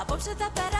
Απόψε θα περάσουμε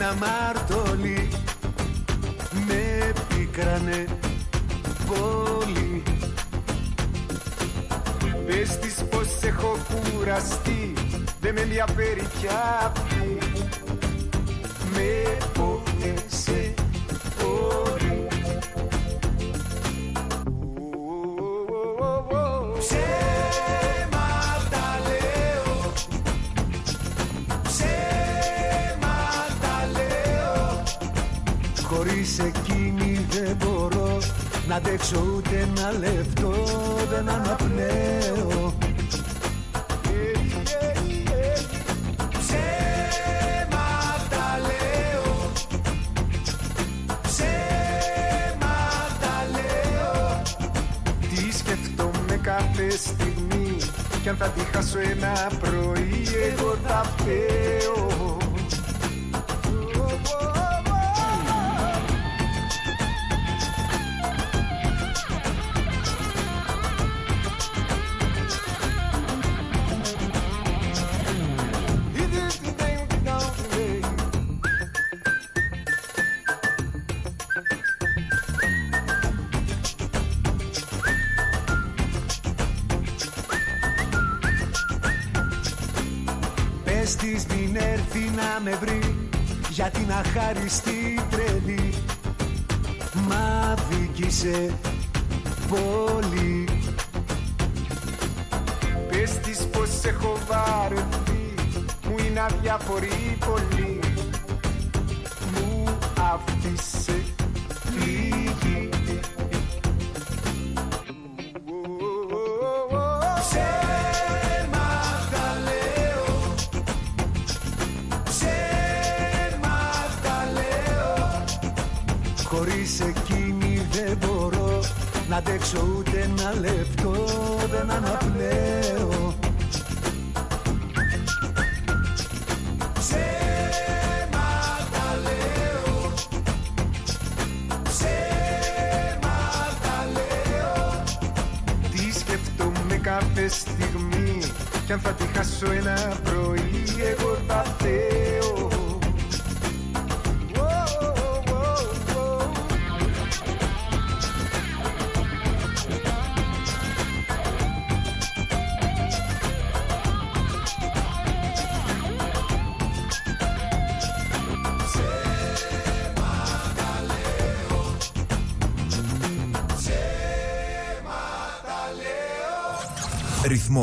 namar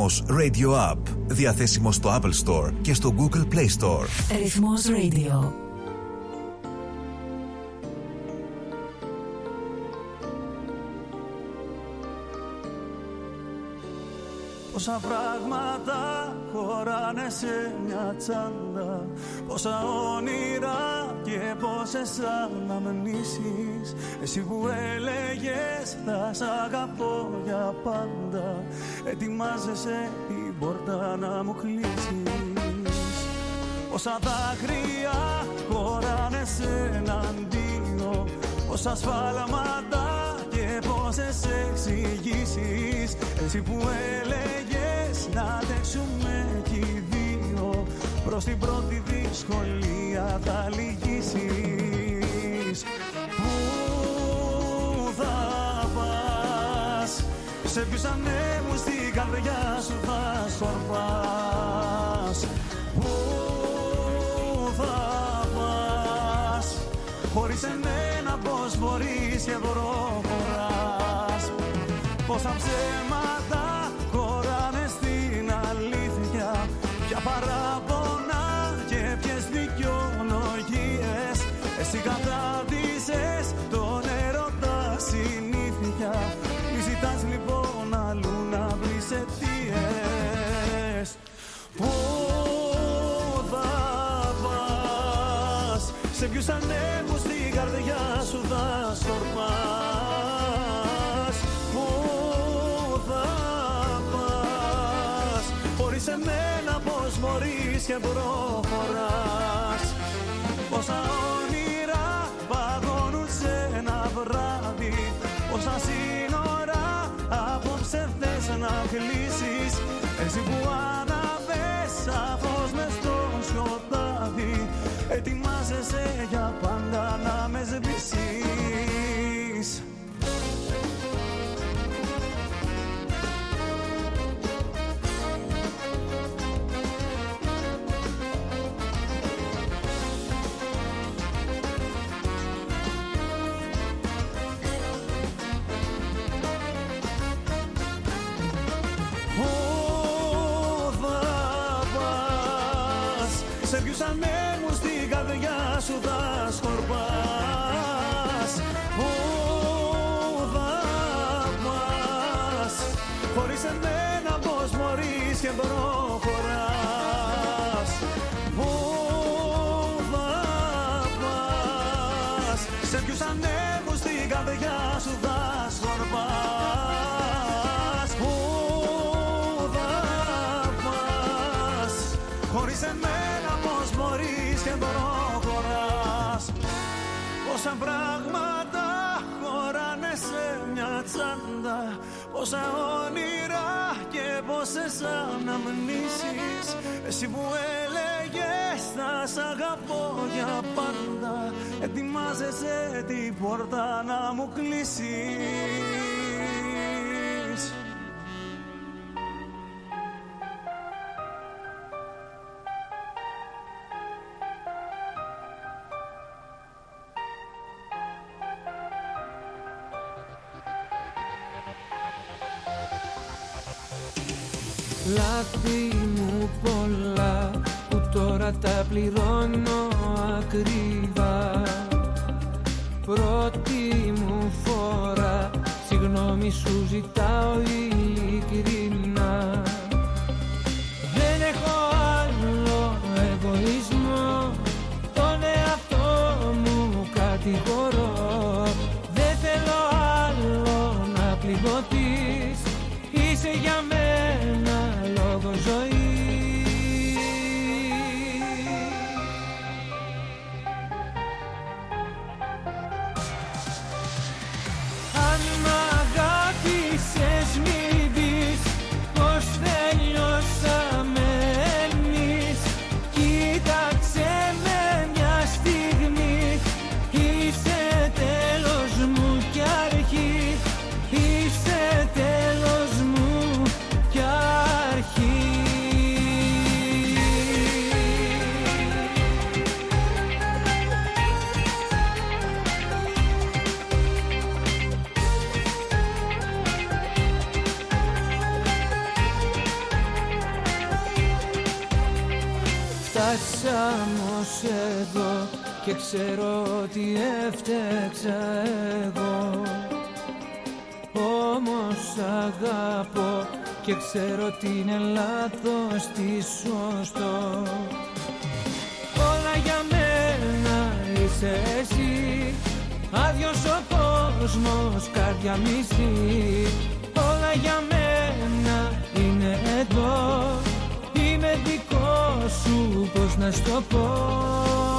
Ρυθμός Radio App. Διαθέσιμο στο Apple Store και στο Google Play Store. Ρυθμός Radio. Πόσα πράγματα χωράνε σε μια τσάντα Πόσα όνειρα και πόσες αναμνήσεις Εσύ που έλεγες θα σ' αγαπώ για πάντα Ετοιμάζεσαι την πόρτα να μου κλείσεις. Πόσα δάκρυα χωράνε σε έναν τίνο Πόσα σφάλματα και πόσες εξηγήσεις. Εσύ που έλεγες να αντέξουμε κι οι δύο Προς την πρώτη δυσκολία θα λυγίσεις. Πού θα πας; Σε ποιους ανέμους στην καρδιά σου θα σκορπάς Πού θα πας; Χωρίς εμένα πως μπορείς και προχωράς Πόσα ψέματα ποιους ανέμους την καρδιά σου θα σκορπάς Πού θα πας. Χωρίς εμένα πως μπορείς και προχωράς. Πόσα Πόσα όνειρα και πόσες αναμνήσεις. Εσύ που έλεγες θα σ' αγαπώ για πάντα Ετοιμάζεσαι την πόρτα να μου κλείσεις που τώρα τα πληρώνω ακριβά. Πρώτη μου φορά συγγνώμη σου ζητάω και ξέρω ότι έφταξα εγώ. Όμως αγαπώ και ξέρω ότι είναι λάθος τι σωστό. Όλα για μένα είσαι εσύ. Άδειος ο κόσμος, καρδιά μισή. Όλα για μένα είναι εδώ. Είμαι δικός σου, πώς να στο πω.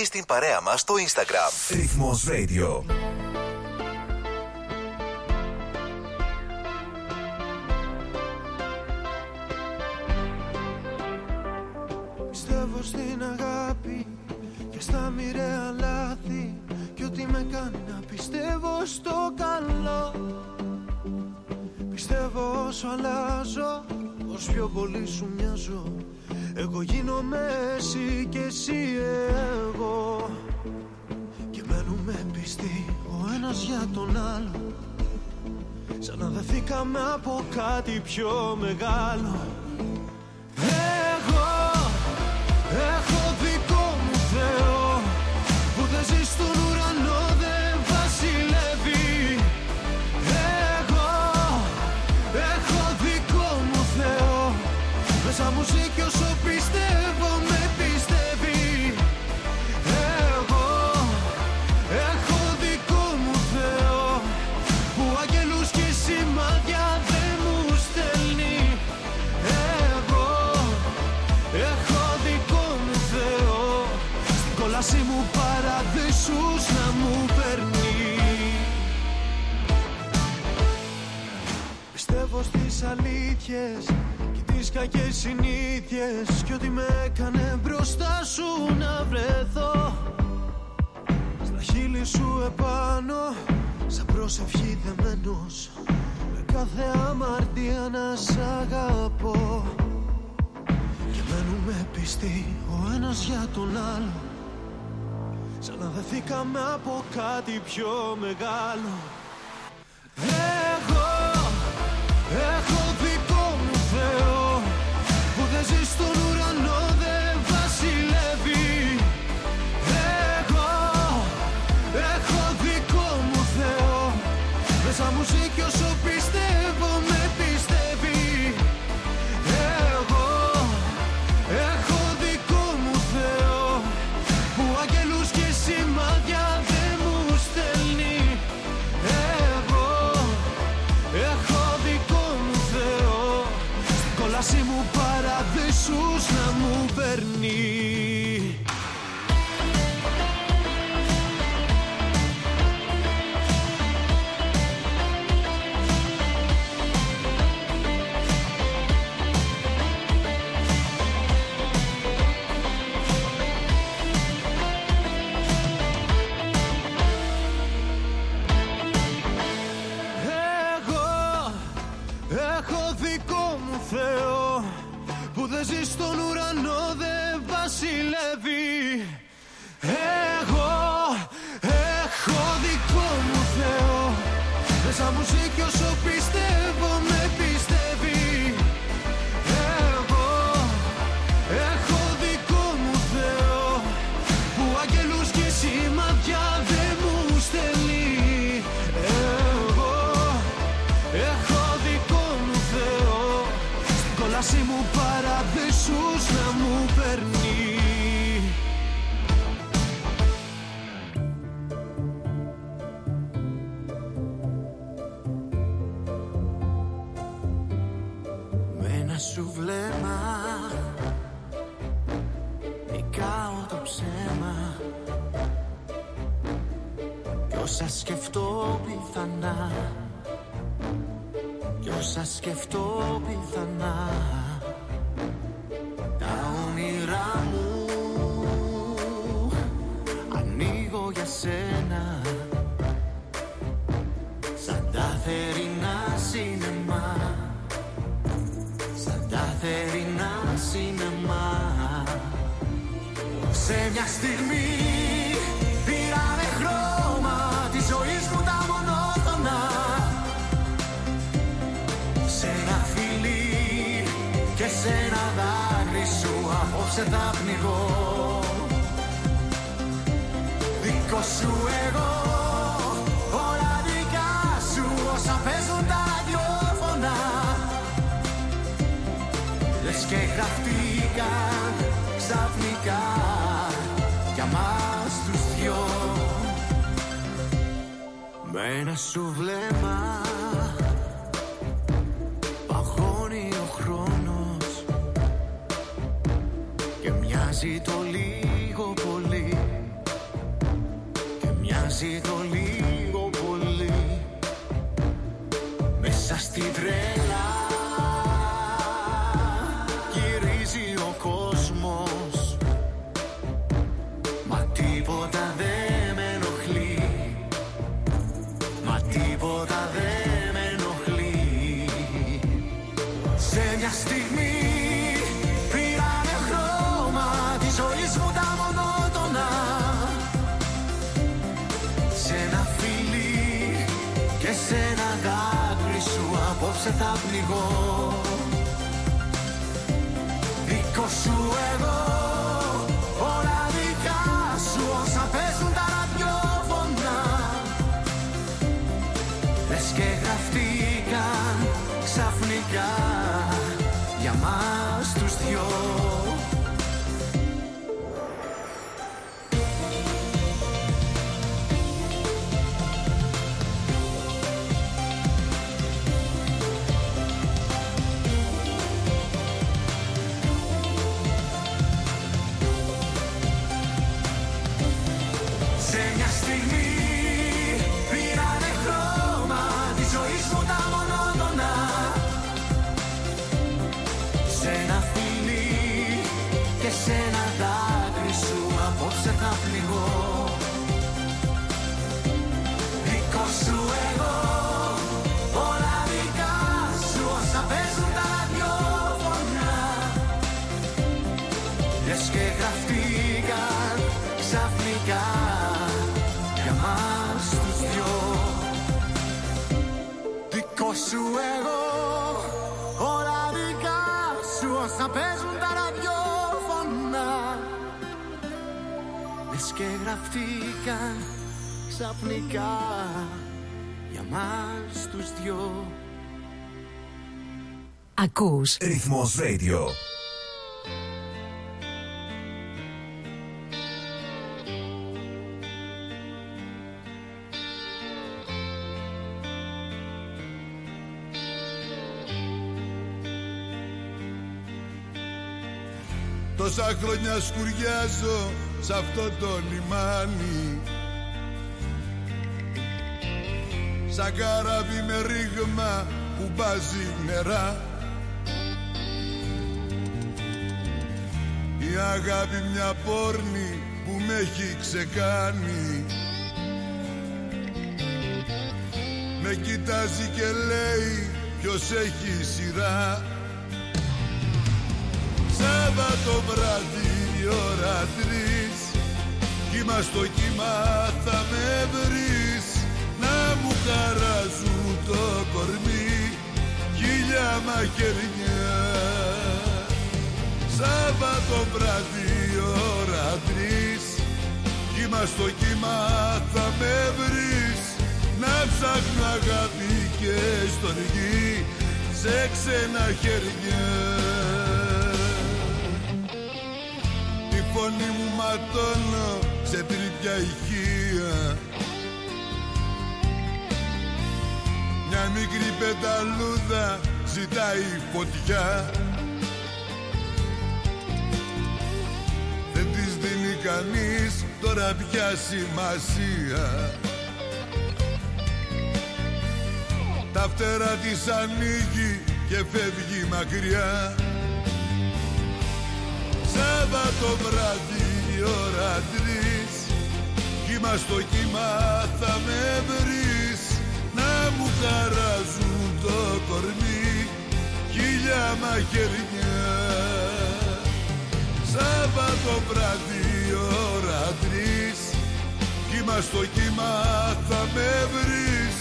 εσύ στην παρέα μας στο Instagram. Ρυθμός Radio. σε ένα δάκρυ σου απόψε θα πνιγώ. Δικό σου εγώ όλα δικά σου όσα παίζουν τα ραδιόφωνα Λες και γραφτήκαν ξαφνικά για μας τους δυο. Με ένα σου βλέμμα μοιάζει το λίγο πολύ Και μοιάζει το λίγο πολύ. Μέσα στη τρέλα largo y con su ego. παίζουν τα ραδιόφωνα. Λες και γραφτήκαν ξαφνικά για μας τους δυο. Ακούς. Ρυθμός Radio. Τόσα χρόνια σκουριάζω σε αυτό το λιμάνι. Σαν καράβι με ρήγμα που μπάζει νερά. Η αγάπη μια πόρνη που με έχει ξεκάνει Με κοιτάζει και λέει ποιος έχει σειρά. Σάββατο βράδυ η ώρα τρεις. Κύμα στο κύμα θα με βρεις. Να μου χαράζουν το κορμί. Γυλιά μαχαιριά Σάββατο βράδυ η ώρα τρεις. Κύμα στο κύμα θα με βρεις. Να ψάχνω αγάπη και στοργή. Σε ξένα χέρια φωνή μου ματώνω σε τρίπια ηχεία. Μια μικρή πεταλούδα ζητάει φωτιά. Δεν της δίνει κανείς τώρα πια σημασία. Τα φτερά της ανοίγει και φεύγει μακριά Σάββατο βράδυ η ώρα τρεις. Κύμα στο κύμα θα με βρεις. Να μου χαράζουν το κορμί. Χίλια μαχαιριά Σάββατο βράδυ ώρα τρεις. Κύμα στο κύμα θα με βρεις.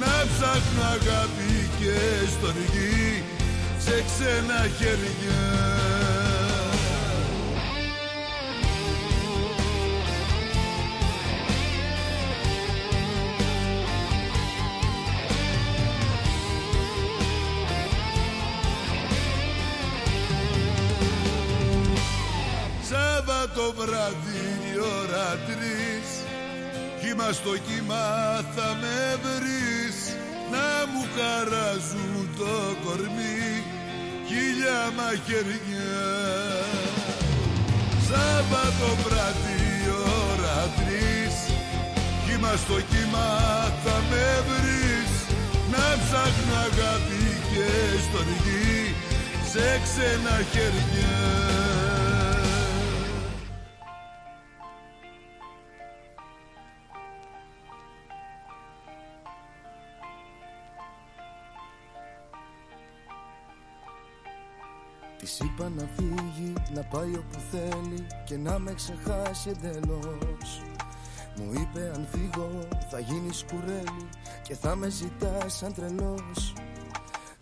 Να ψάχνω αγάπη και στον γη. Σε ξένα χέρια το βράδυ η ώρα τρεις. Κύμα στο κύμα θα με βρεις Να μου χαράζουν το κορμί. Χίλια μαχαιριά. Σάββατο βράδυ η ώρα τρεις. Κύμα στο κύμα θα με βρεις Να ψάχνω αγάπη και στον γη Σε ξένα χέρια Της είπα να φύγει, να πάει όπου θέλει και να με ξεχάσει εντελώς. Μου είπε αν φύγω θα γίνει σκουρέλι και θα με ζητάς σαν τρελός.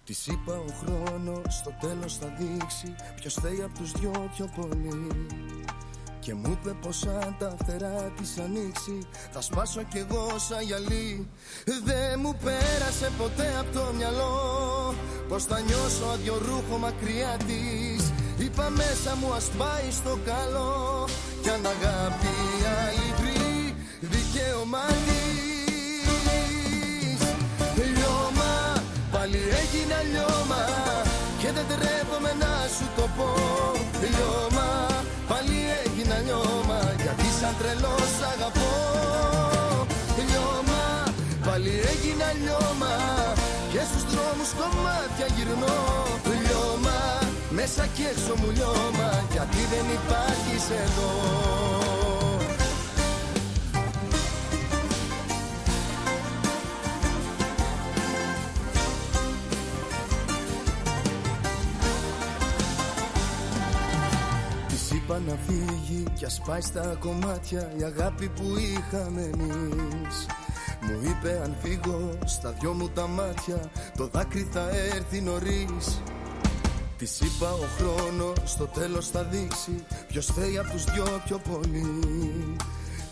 Της είπα ο χρόνος στο τέλος θα δείξει ποιος θέλει από τους δυο πιο πολύ και μου είπε πως αν τα φτερά της ανοίξει Θα σπάσω κι εγώ σαν γυαλί. Δεν μου πέρασε ποτέ από το μυαλό Πως θα νιώσω αδιορούχο μακριά της. Είπα μέσα μου ας πάει στο καλό Κι αν αγάπη άλλη βρει δικαίωμά της Λιώμα, πάλι έγινα λιώμα Και δεν τρέπομαι να σου το πω. Λιώμα, σαν τρελός αγαπώ. Λιώμα, πάλι έγινα λιώμα. Και στους δρόμους κομμάτια γυρνώ. Λιώμα, μέσα και έξω μου λιώμα. Γιατί δεν υπάρχεις εδώ είπα να φύγει κι ας πάει στα κομμάτια η αγάπη που είχαμε εμείς. Μου είπε αν φύγω στα δυο μου τα μάτια το δάκρυ θα έρθει νωρίς Της είπα ο χρόνος στο τέλος θα δείξει ποιος θέλει από τους δυο πιο πολύ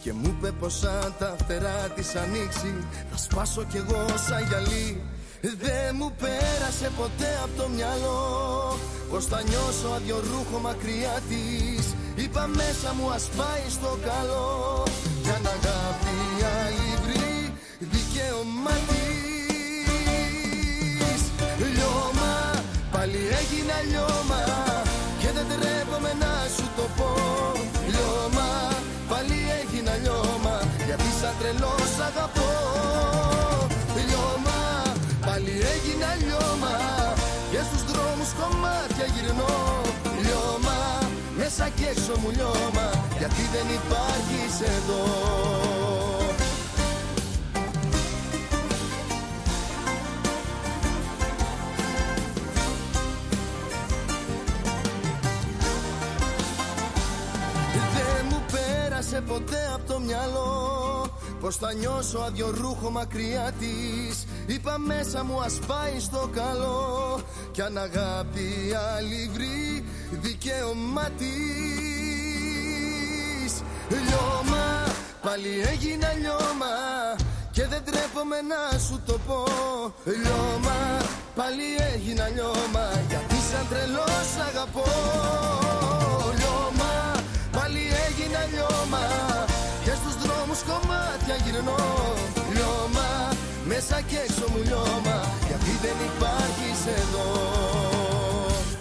και μου είπε πως αν τα φτερά της ανοίξει Θα σπάσω κι εγώ σαν γυαλί Δεν μου πέρασε ποτέ από το μυαλό Πως θα νιώσω αδιορούχο μακριά της Είπα μέσα μου ας πάει στο καλό. Κι αν αγάπη άλλη βρει δικαίωμά της Λιώμα, πάλι έγινα λιώμα μέσα και έξω μου λιώμα Γιατί δεν υπάρχεις εδώ. Δεν μου πέρασε ποτέ από το μυαλό Πως θα νιώσω αδιορούχο μακριά της. Είπα μέσα μου ας πάει στο καλό Κι αν αγάπη άλλη βρει δικαίωμά της. Λιώμα, πάλι έγινα λιώμα Και δεν τρέπομαι να σου το πω. Λιώμα, πάλι έγινα λιώμα Γιατί σαν τρελός αγαπώ. Λιώμα, πάλι έγινα λιώμα Και στους δρόμους κομμάτια γυρνώ. Λιώμα, μέσα και έξω μου λιώμα Γιατί δεν υπάρχεις εδώ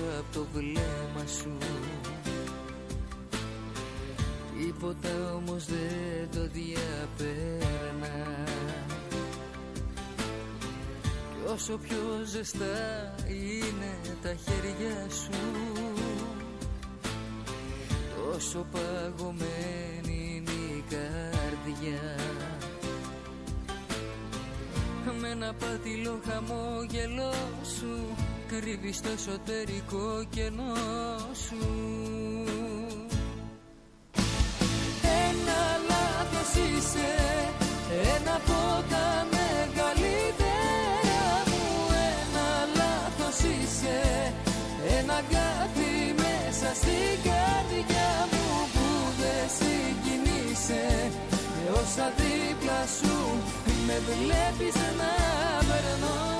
Πίσω από το βλέμμα σου. Τίποτα όμως δεν το διαπέρνα. Κι όσο πιο ζεστά είναι τα χέρια σου Τόσο παγωμένη είναι η καρδιά. Με ένα πάτηλο χαμόγελό σου Κρύβεις το εσωτερικό κενό σου. Ένα λάθος είσαι Ένα από τα μεγαλύτερα μου. Ένα λάθος είσαι Ένα κάτι μέσα στην καρδιά μου Που δεν συγκινείσαι. Με όσα δίπλα σου με βλέπεις να περνώ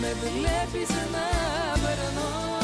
με βλέπεις να περνώ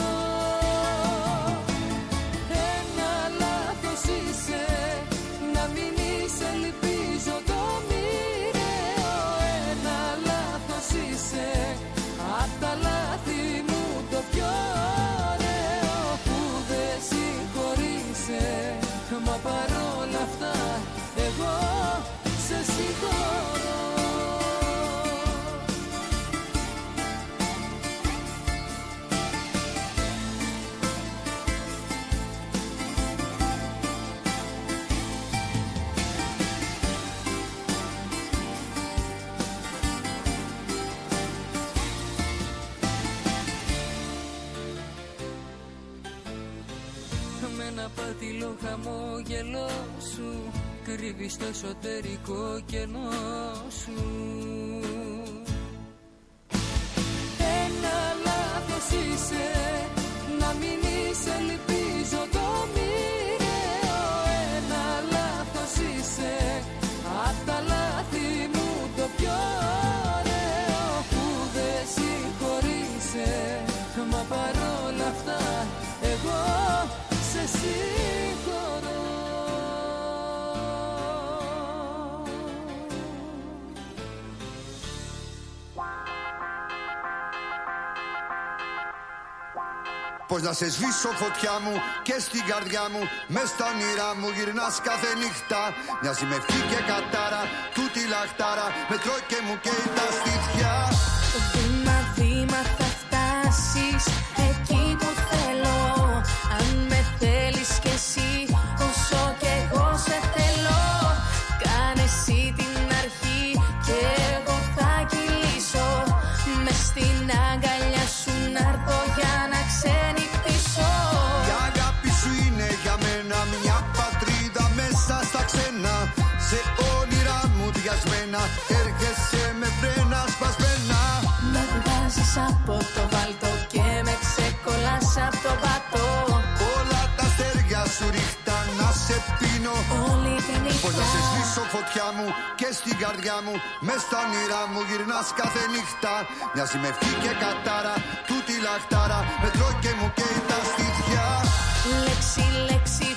κρύβεις στο εσωτερικό κενό σου. Ένα λάθος είσαι να μην είσαι ελπίζω το μήνυμα Πως να σε σβήσω φωτιά μου και στην καρδιά μου μες στα όνειρά μου γυρνάς κάθε νύχτα. Να με και κατάρα, τούτη λαχτάρα Με τρώει και μου και τα στήθια. Βήμα, βήμα θα φτάσεις από το βάλτο και με ξεκολλάς από το πατό Όλα τα στέργια σου ρίχτα να σε πίνω. Όλη τη νύχτα. Πως να σε σβήσω φωτιά μου και στην καρδιά μου. Μες στα νηρά μου Γυρνάς κάθε νύχτα. Μια με και κατάρα, τούτη λαχτάρα. Με τρώει και μου καίει τα στήθια. Λέξη, λέξη,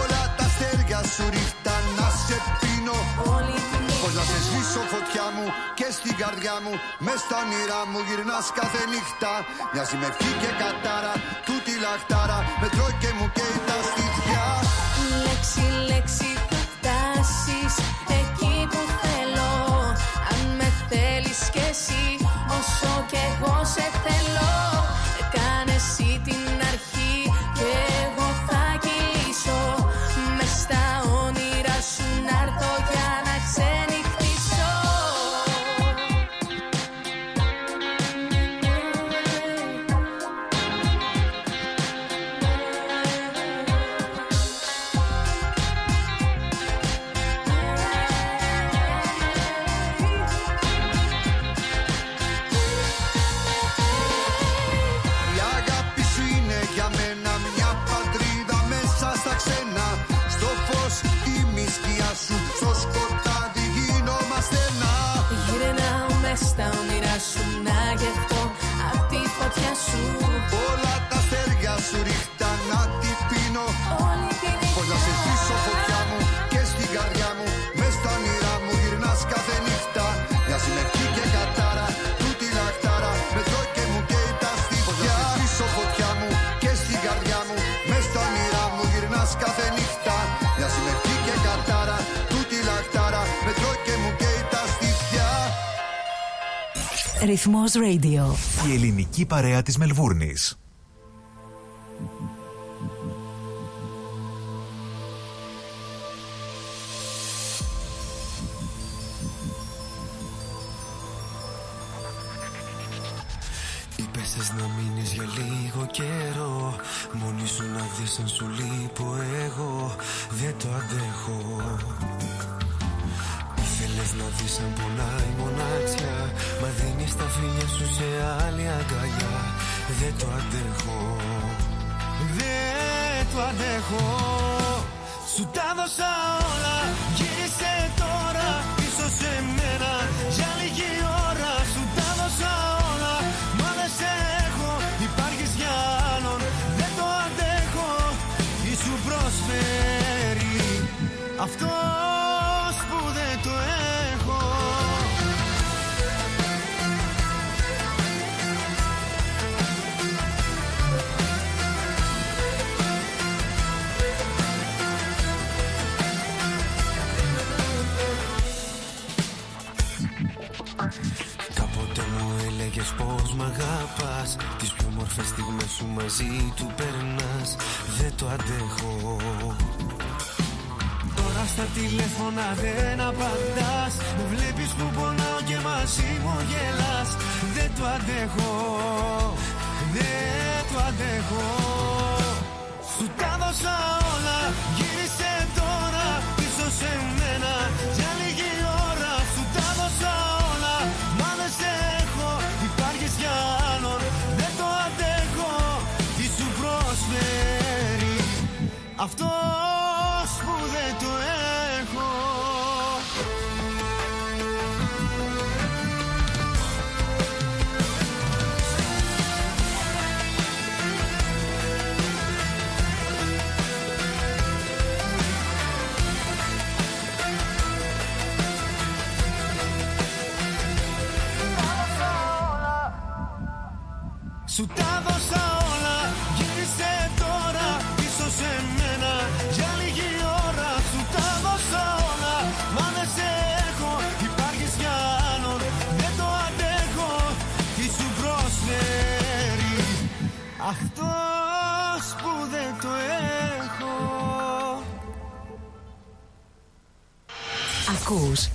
Όλα τα αστέρια σου ρίχτα να σε πίνω. Πως να σε φωτιά μου και στην καρδιά μου. Μες στα μου γυρνάς κάθε νύχτα. Μια με και κατάρα, τούτη λαχτάρα. Με τρώει και μου και τα στήθια Λέξη, λέξη θα φτάσεις εκεί που θέλω. Αν με θέλεις κι εσύ όσο κι εγώ σε θέλω. Ρυθμός Radio. Η ελληνική παρέα της Μελβούρνης.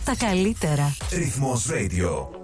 τα καλύτερα. Ρυθμός Radio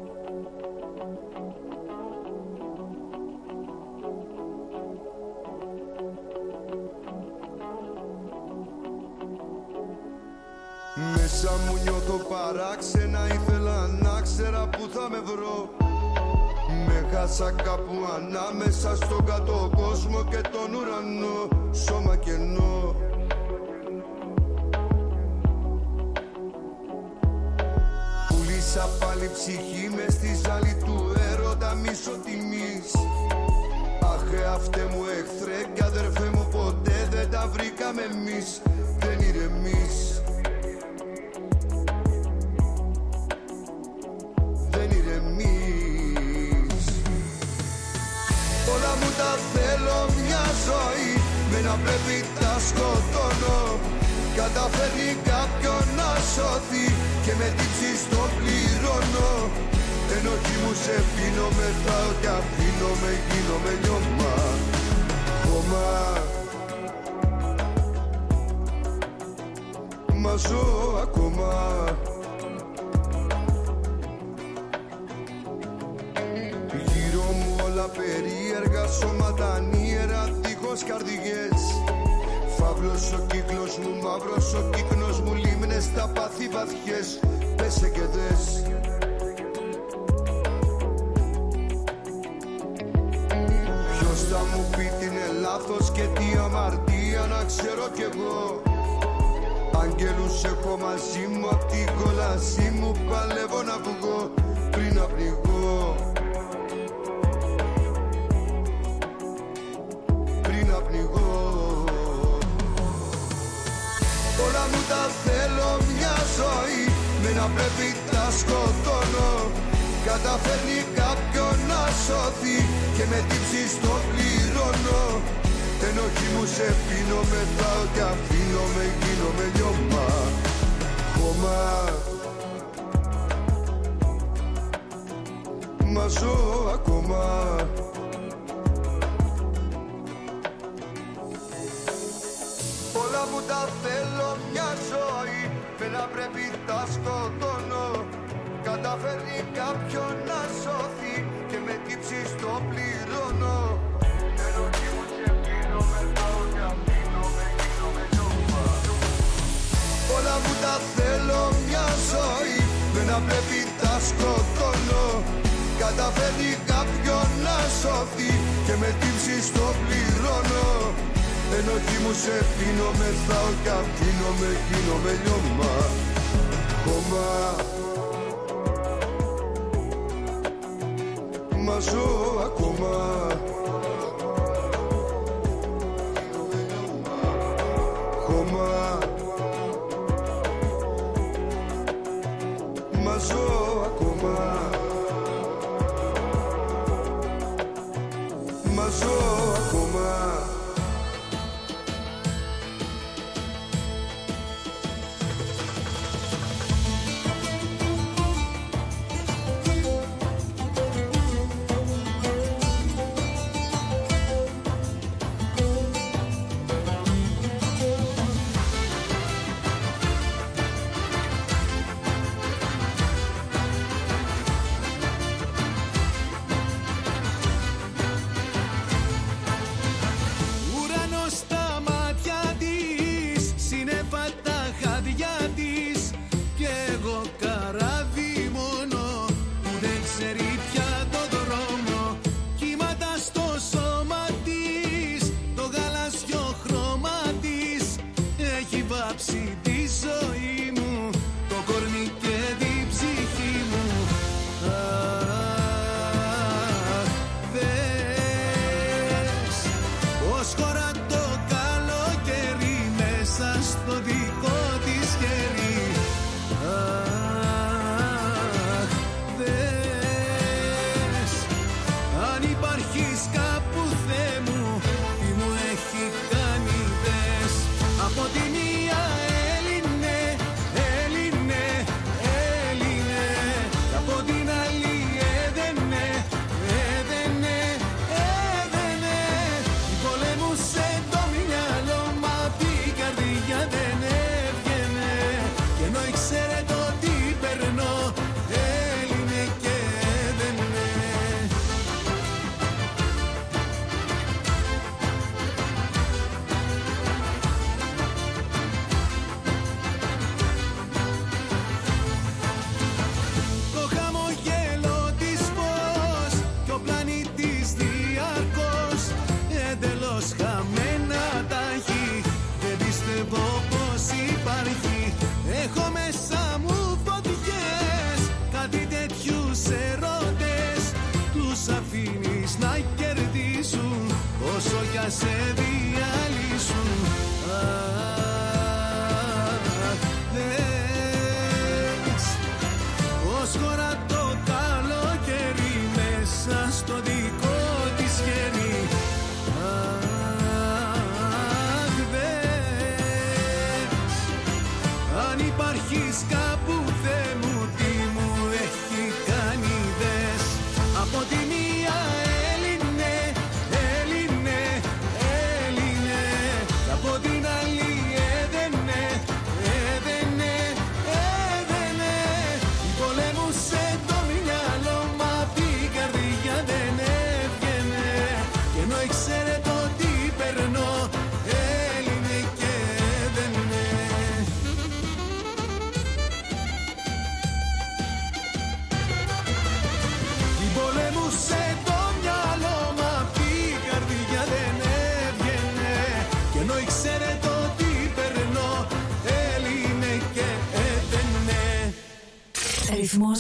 ζω ακόμα. Όλα που τα θέλω μια ζωή με να πρέπει τα σκοτώνω. Καταφέρνει κάποιον να σώθει και με τύψεις στο πλήρω. καταφέρνει κάποιον να σωθεί και με τύψεις το πληρώνω. Ενώ τι μου σε πίνω με θάω με γίνω με λιώμα. Χώμα Μα ζω ακόμα.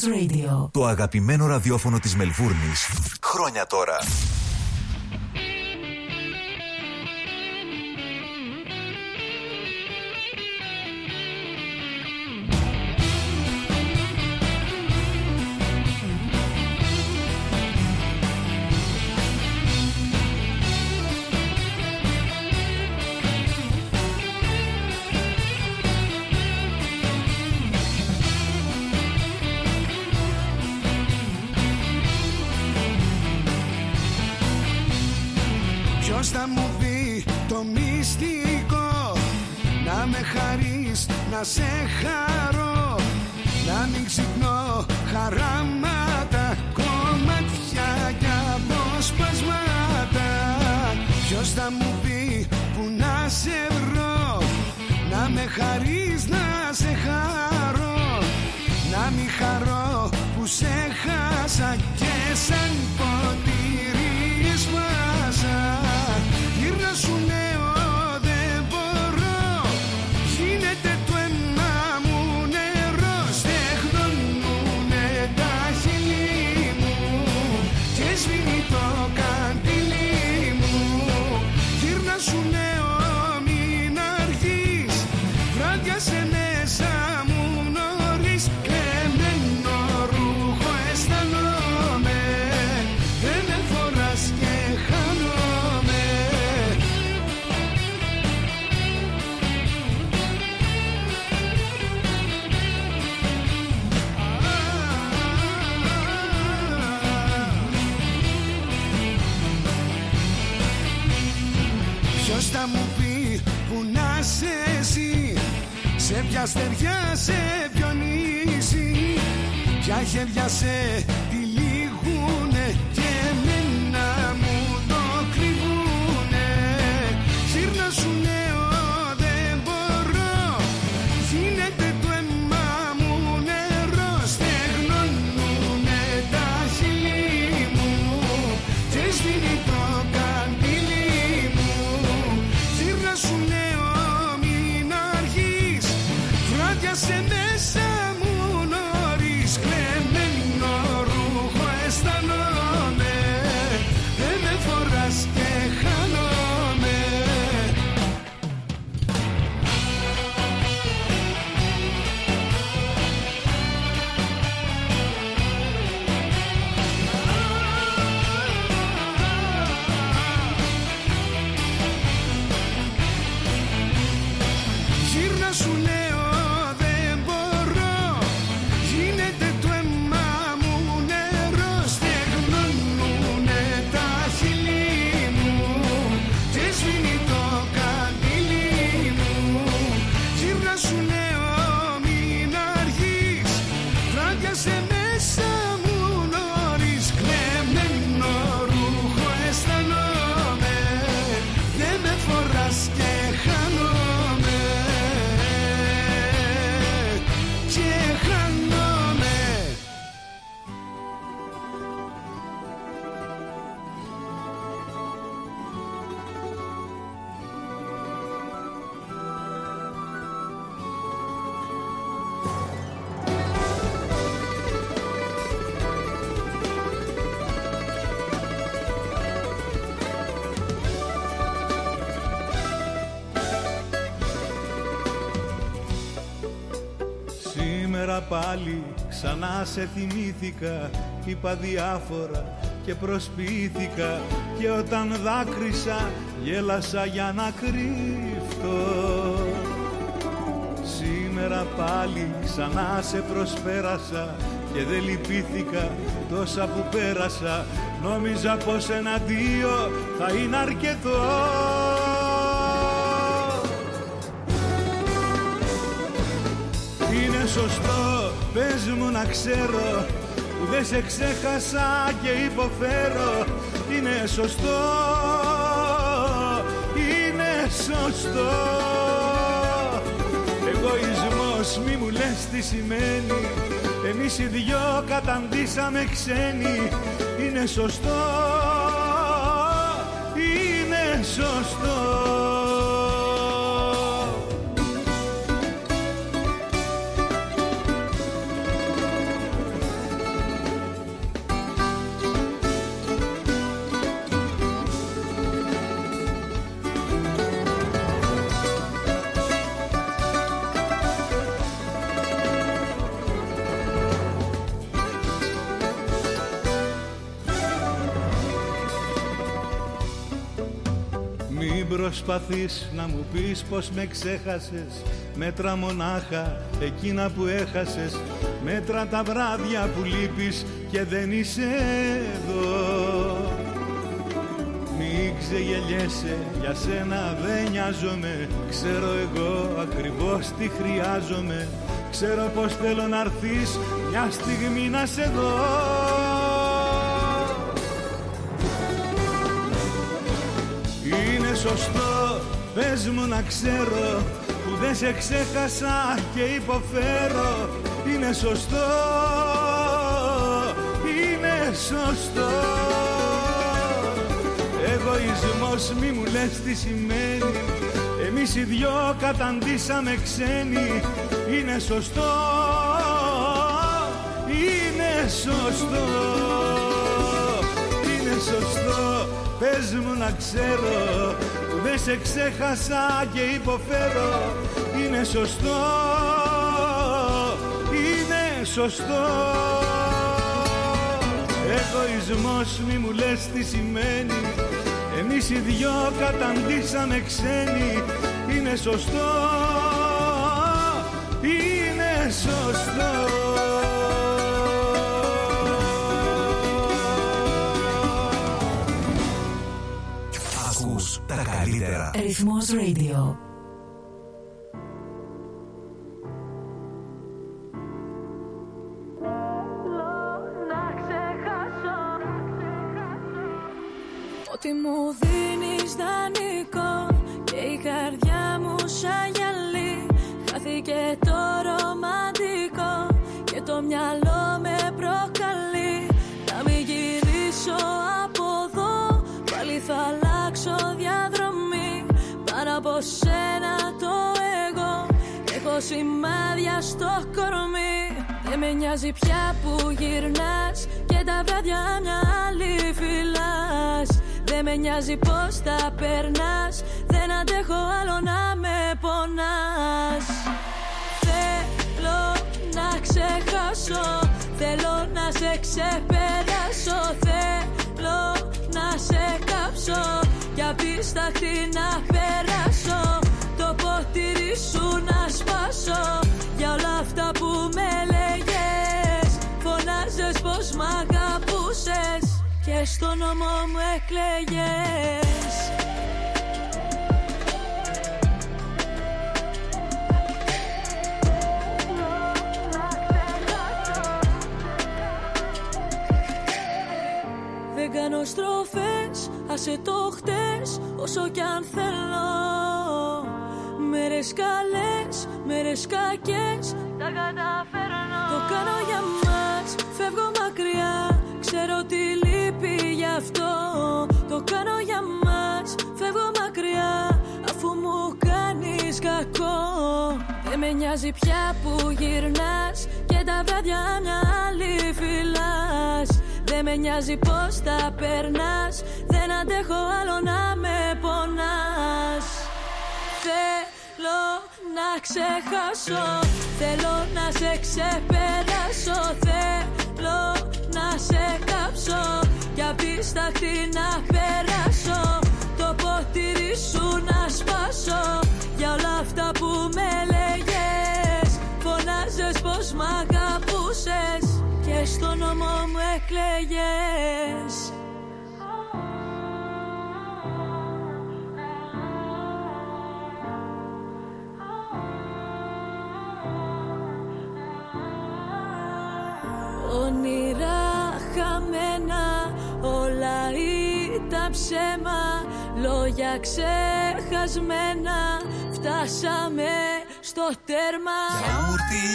Radio. Το αγαπημένο ραδιόφωνο της Μελβούρνης. Χρόνια τώρα. serra. Πάλι ξανά σε θυμήθηκα. Είπα διάφορα και προσποιήθηκα Και όταν δάκρυσα γέλασα για να κρύφτω. Σήμερα πάλι ξανά σε προσπέρασα Και δεν λυπήθηκα τόσα που πέρασα. Νόμιζα πως ένα δύο θα είναι αρκετό. Είναι σωστό, πες μου να ξέρω Που δεν σε ξέχασα και υποφέρω. Είναι σωστό, είναι σωστό. Εγωισμός μη μου λες τι σημαίνει. Εμείς οι δυο καταντήσαμε ξένοι. Είναι σωστό, προσπαθείς να μου πεις πως με ξέχασες. Μέτρα μονάχα εκείνα που έχασες. Μέτρα τα βράδια που λείπεις και δεν είσαι εδώ. Μην ξεγελιέσαι, για σένα δεν νοιάζομαι. Ξέρω εγώ ακριβώς τι χρειάζομαι. Ξέρω πως θέλω να έρθεις μια στιγμή να σε δω. Είναι σωστό, πες μου να ξέρω Που δεν σε ξέχασα και υποφέρω. Είναι σωστό, είναι σωστό. Εγωισμός μη μου λες τι σημαίνει. Εμείς οι δυο καταντήσαμε ξένοι. Είναι σωστό, είναι σωστό. Είναι σωστό. Πες μου να ξέρω που δεν σε ξέχασα και υποφέρω. Είναι σωστό, είναι σωστό. Εγωισμός μη μου λες τι σημαίνει. Εμείς οι δυο καταντήσαμε ξένοι. Είναι σωστό, είναι σωστό καλύτερα. Ρυθμός Radio. Πια που γυρνάς Και τα βράδια μια άλλη φυλάς. Δεν με νοιάζει πως τα περνάς Δεν αντέχω άλλο να με πονάς. Θέλω να ξεχάσω Θέλω να σε ξεπεράσω. Θέλω να σε κάψω Για πίσταχτη να περάσω. Το ποτήρι σου να σπάσω Για όλα αυτά που με λέγες Φωνάζες πως μ' αγαπούσες Και στο νόμο μου εκλέγες Δεν κάνω στροφές, άσε το χτες Όσο κι αν θέλω. Μέρες καλές, μέρες κακές Τα καταφέρνω. Το κάνω για μας, φεύγω μακριά. Ξέρω τι λείπει γι' αυτό. Το κάνω για μας, φεύγω μακριά Αφού μου κάνεις κακό. Δεν με νοιάζει πια που γυρνάς. Και τα βράδια μια άλλη φυλάς. Δεν με νοιάζει πως τα περνάς. Δεν αντέχω άλλο να με πονάς. Θέλω να ξεχάσω. Θέλω να σε ξεπεράσω. Θέλω να σε κάψω. Κι απ' τη στάχτη να περάσω. Το ποτήρι σου να σπάσω. Για όλα αυτά που με λέγες Φωνάζες πως μ' αγαπούσες. Και στο νόμο μου εκλέγες Όνειρα χαμένα όλα ήταν ψέμα Λόγια ξεχασμένα φτάσαμε στο τέρμα. Γιαούρτι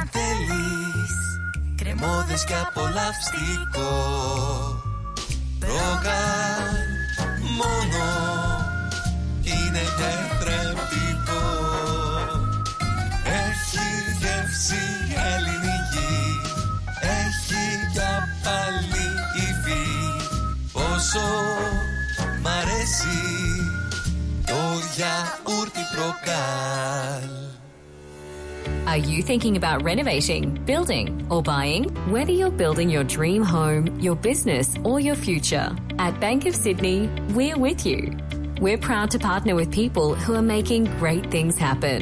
αν θέλεις Κρεμόδες και απολαυστικό Ρόγαν μόνο είναι τετρεπτικό Πόσο μ' αρέσει το γιαούρτι προκάλ Are you thinking about renovating, building, or buying? Whether you're building your dream home, your business, or your future, at Bank of Sydney, we're with you. We're proud to partner with people who are making great things happen.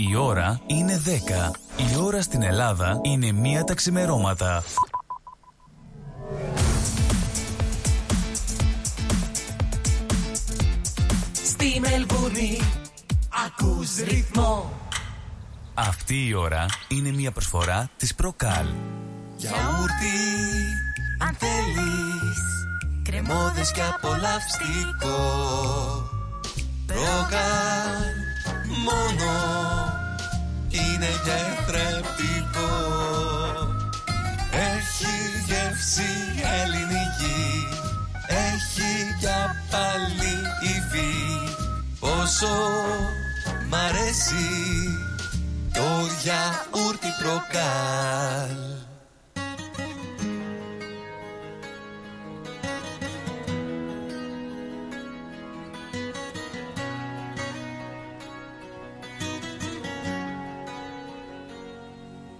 Η ώρα είναι 10. Η ώρα στην Ελλάδα είναι μία τα ξημερώματα. Στη Μελβούρνη ακούς ρυθμό Αυτή η ώρα είναι μία προσφορά της Προκάλ. Γιαούρτι αν θέλεις Κρεμόδες και απολαυστικό Ρόγαν μόνο είναι τετρεπτικό Έχει γεύση ελληνική Έχει για πάλι υφή. Πόσο μ' αρέσει το γιαούρτι προκάλ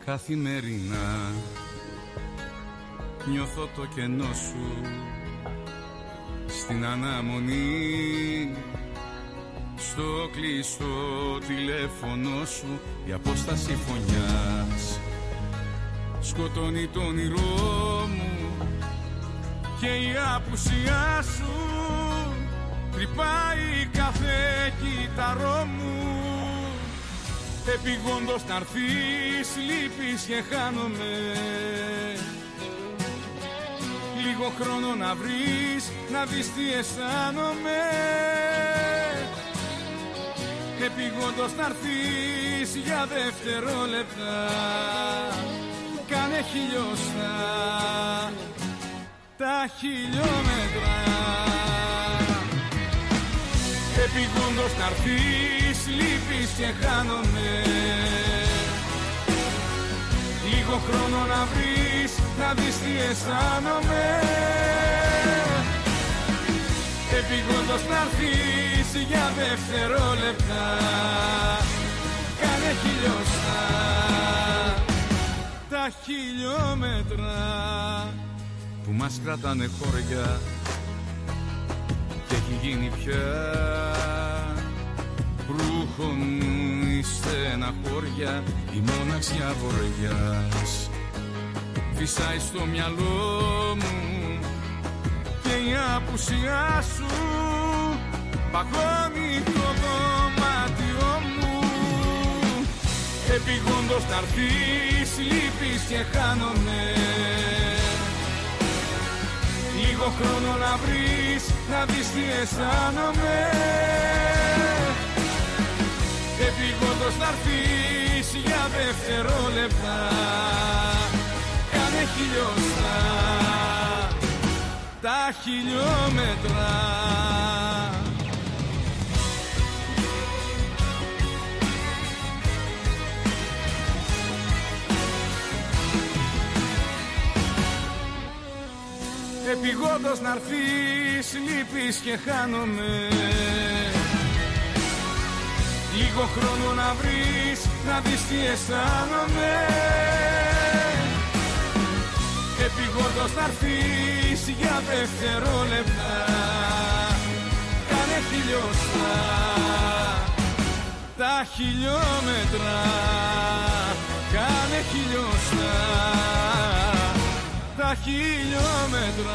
Καθημερινά. Νιώθω το κενό σου στην αναμονή. Στο κλειστό τηλέφωνο σου η απόσταση φωνιάς. Σκοτώνει το όνειρό μου και η απουσία σου τρυπάει κάθε Επιγόντως να έρθεις λείπεις και χάνομαι. Λίγο χρόνο να βρεις να δεις τι αισθάνομαι. Επιγόντως να έρθεις για δευτερόλεπτα Κάνε χιλιοστά τα χιλιόμετρα Επιγόντως να έρθεις, λείπεις και χάνομαι. Λίγο χρόνο να βρεις, να δεις τι αισθάνομαι. Επιγόντως να έρθεις για δευτερόλεπτα Κάνε χιλιοστά τα χιλιόμετρα που μας κρατάνε χώρια. και έχει γίνει πια. Ρούχο μου η στεναχώρια η μοναξιά βοριάς φυσάει στο μυαλό μου και η απουσιά σου. Παγώνει το δωμάτιό μου. Επιγόντως να έρθεις λείπεις και χάνομαι Λίγο χρόνο να βρεις, να δεις τι αισθάνομαι. Επιγόντως να έρθεις για δευτερόλεπτα Κάνε χιλιοστά τα χιλιόμετρα. Επιγόντως να έρθεις λείπεις και χάνομαι. Λίγο χρόνο να βρεις να δεις τι αισθάνομαι. Επιγόντως να έρθεις για δευτερόλεπτα Κάνε χιλιοστά τα χιλιόμετρα. Κάνε χιλιοστά τα χιλιόμετρα.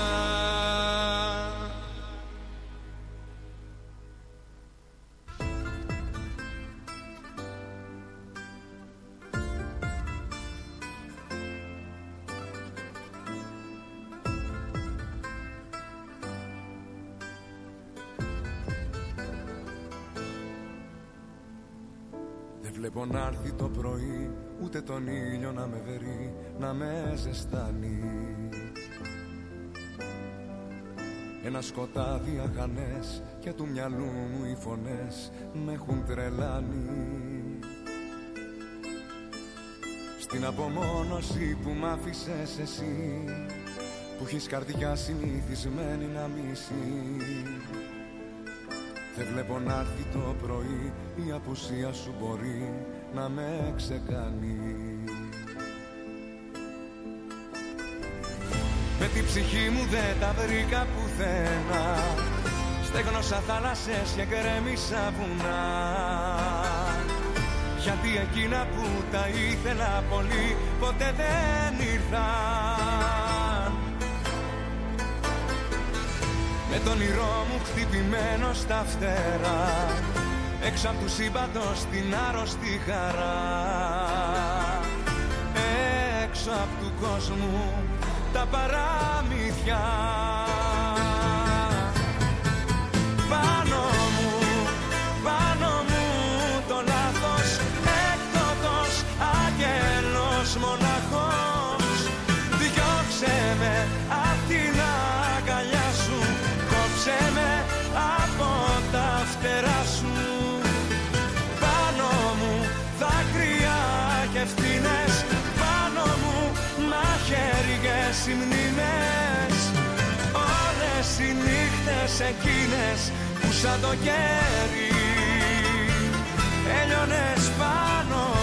Δεν βλέπω να έρθει το πρωί Ούτε τον ήλιο να με βερεί Να με ζεστάνει. Ένα σκοτάδι αχανές Και του μυαλού μου οι φωνές Με έχουν τρελάνει. Στην απομόνωση που μ' άφησες εσύ Που έχεις καρδιά συνηθισμένη να μισεί δεν βλέπω να έρθει το πρωί Η απουσία σου μπορεί να με ξεκάνει. Με την ψυχή μου δεν τα βρήκα πουθενά Στέγνωσα θάλασσες και γκρέμισα βουνά. Γιατί εκείνα που τα ήθελα πολύ Ποτέ δεν ήρθαν. Με τον όνειρό μου χτυπημένο στα φτερά Έξω απ' τους σύμπαντος την άρρωστη χαρά. Έξω απ' του κόσμου τα παραμύθια εκείνες που σαν το κέρι Έλειωνες πάνω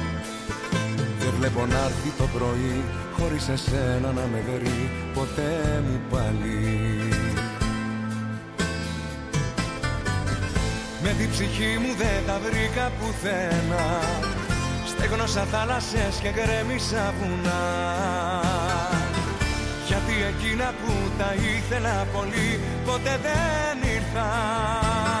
βλέπω να έρθει το πρωί χωρίς εσένα να με βρει ποτέ μου πάλι. Με την ψυχή μου δεν τα βρήκα πουθενά Στέγνωσα θάλασσες και γκρέμισα βουνά. Γιατί εκείνα που τα ήθελα πολύ ποτέ δεν ήρθαν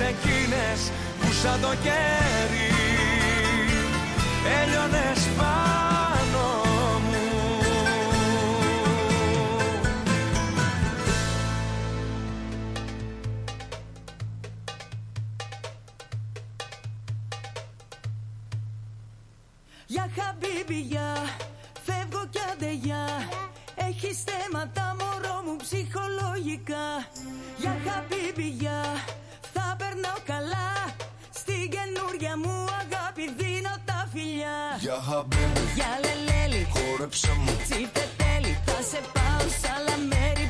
εκείνες που σαν το κέρι έλειωνες πάνω μου. Για χαμπίμπι, για φεύγω κι άντε για Έχεις θέματα μωρό μου ψυχολογικά. Για χαμπίμπι, για περνάω καλά. Στην καινούρια μου αγάπη δίνω τα φιλιά. Για χαμπίμπι, για λελέλη, χόρεψε μου. Τι τέλει, θα σε πάω σ' άλλα μέρη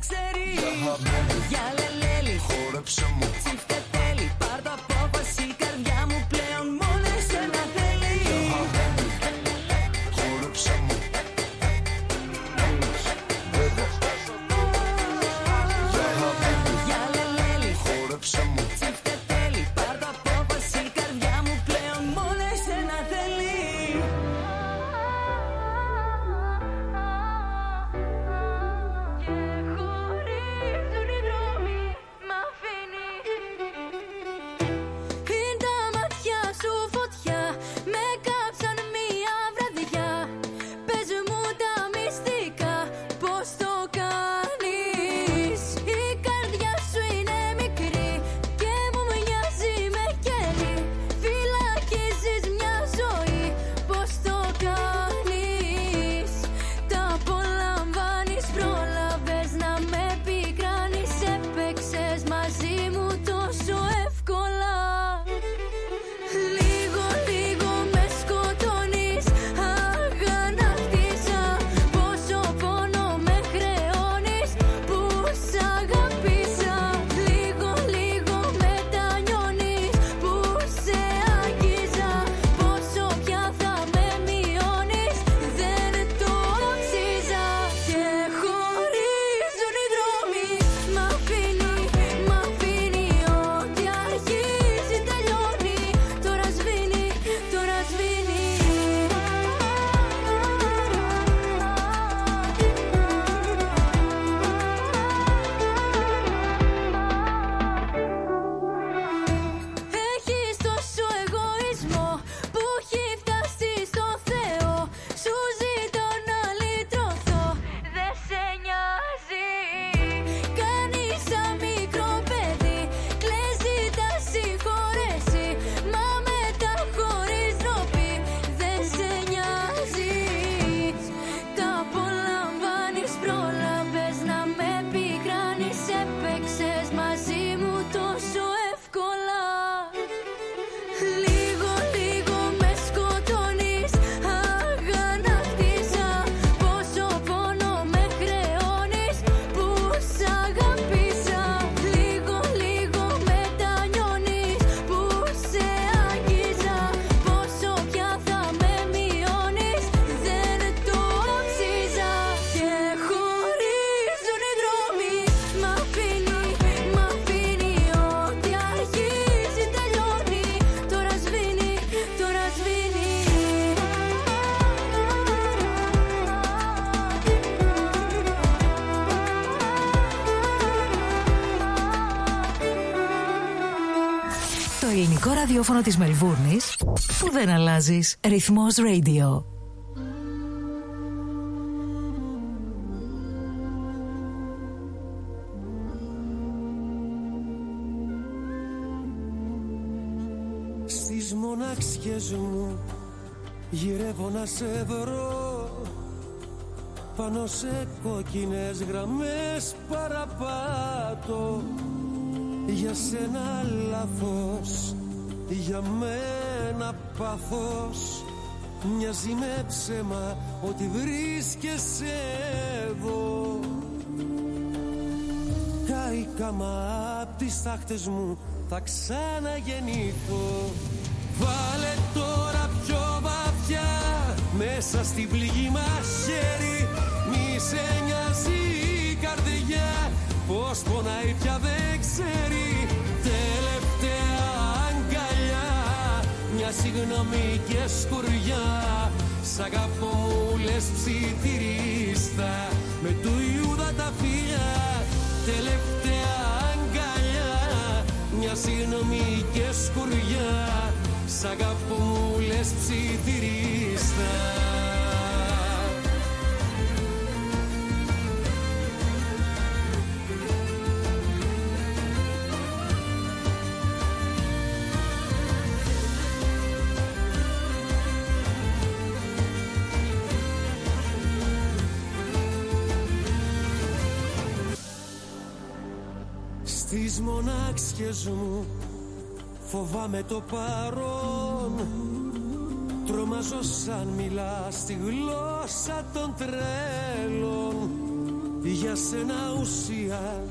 accept ραδιόφωνο της Μελβούρνης που δεν αλλάζεις. Ρυθμός Radio. Στις μοναξιές μου γυρεύω να σε βρω πάνω σε κόκκινες γραμμές παραπάτω για σένα λάθος για μένα πάθος μοιάζει με ψέμα ότι βρίσκεσαι εδώ. Κάηκα μα απ' τις τάχτες μου θα ξαναγεννηθώ Βάλε τώρα πιο βαθιά μέσα στην πληγή μας χέρι. Μη σε νοιάζει η καρδιά πως πονάει πια δεν ξέρει μια συγγνώμη και σκουριά. Σ' αγαπώ μου λες ψιθυρίστα. Με του Ιούδα τα φιλιά. Τελευταία αγκαλιά. Μια συγγνώμη και σκουριά. Σ' αγαπώ μου λες ψιθυρίστα Στις μονάξιες μου φοβάμαι το παρόν. Τρομάζω σαν μιλά στη γλώσσα των τρέλων Για σένα ουσία,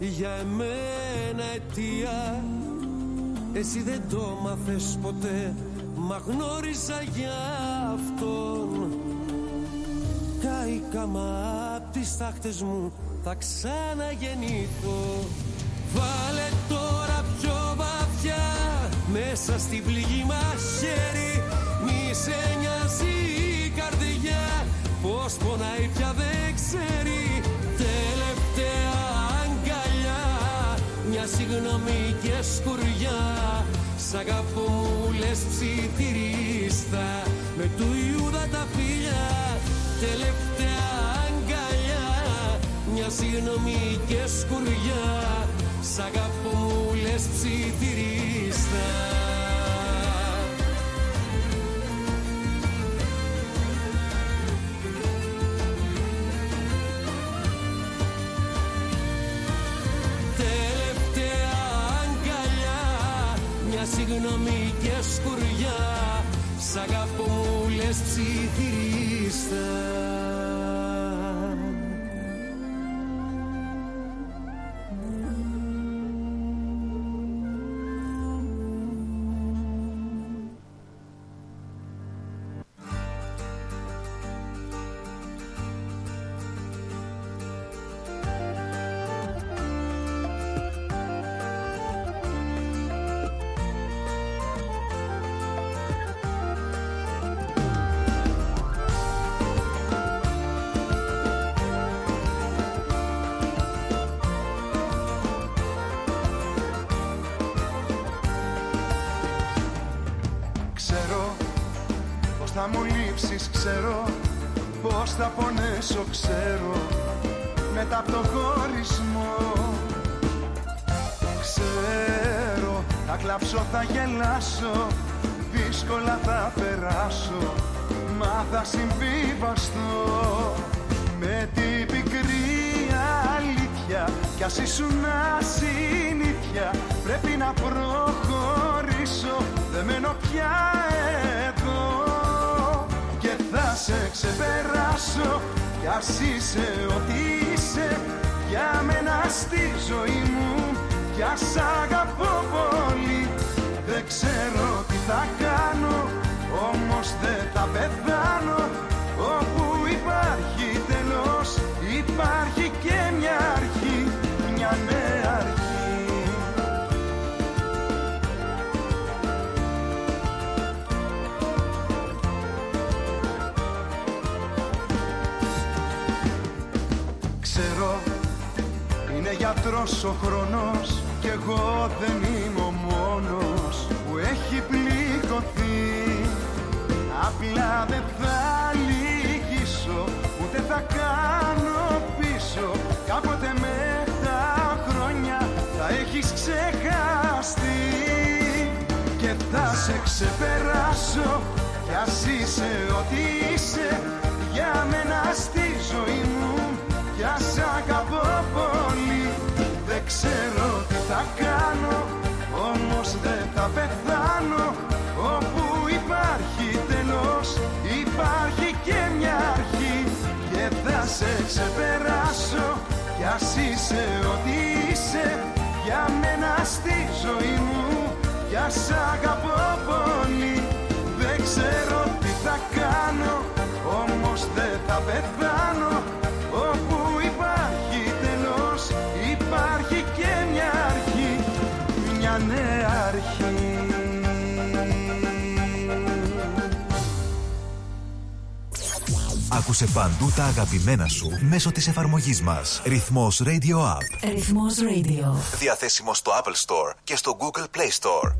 για εμένα αιτία. Εσύ δεν το μάθες ποτέ, μα γνώρισα για αυτόν. Κάηκα μα απ' τις τάχτες μου θα ξαναγεννηθώ Βάλε τώρα πιο βαθιά μέσα στην πληγή μας χέρι. Μη σε νοιάζει η καρδιά πως πονάει πια δεν ξέρει. Τελευταία αγκαλιά μια συγγνώμη και σκουριά. Σ' αγαπώ μου λες ψιθυρίστα με του Ιούδα τα φιλιά. Τελευταία αγκαλιά μια συγγνώμη και σκουριά Σ' αγαπώ μου λες ψιθυρίστα. Τελευταία αγκαλιά μια συγγνώμη και σκουριά. Σ' αγαπώ μου λες ψιθυρίστα Μα θα συμβιβαστώ Με την πικρή αλήθεια Κι ας ήσουν ασυνήθεια. Πρέπει να προχωρήσω Δεν μένω πια εδώ. Και θα σε ξεπεράσω Κι ας είσαι ό,τι είσαι. Για μένα στη ζωή μου Κι ας αγαπώ πολύ. Δεν ξέρω τι θα κάνω όμως δεν θα πεθάνω. Όπου υπάρχει τέλος Υπάρχει και μια αρχή Μια νέα αρχή. Ξέρω Είναι γιατρός ο χρόνος Κι εγώ δεν είμαι ο μόνος Που έχει πληγωθεί. Απλά δεν θα λυγίσω Ούτε θα κάνω πίσω. Κάποτε με τα χρόνια Θα έχεις ξεχαστεί. Και θα σε ξεπεράσω Κι ας είσαι ό,τι είσαι. Για μένα στη ζωή μου Κι ας πολύ. Δεν ξέρω τι θα κάνω. σε ξεπεράσω. Κι ας είσαι ό,τι είσαι Για μένα στη ζωή μου. Κι ας αγαπώ πολύ. Δεν ξέρω τι θα κάνω Όμως δεν θα πεθάνω. Άκουσε παντού τα αγαπημένα σου μέσω της εφαρμογής μας. Ρυθμός Radio App. Ρυθμός Radio. Διαθέσιμο στο Apple Store και στο Google Play Store.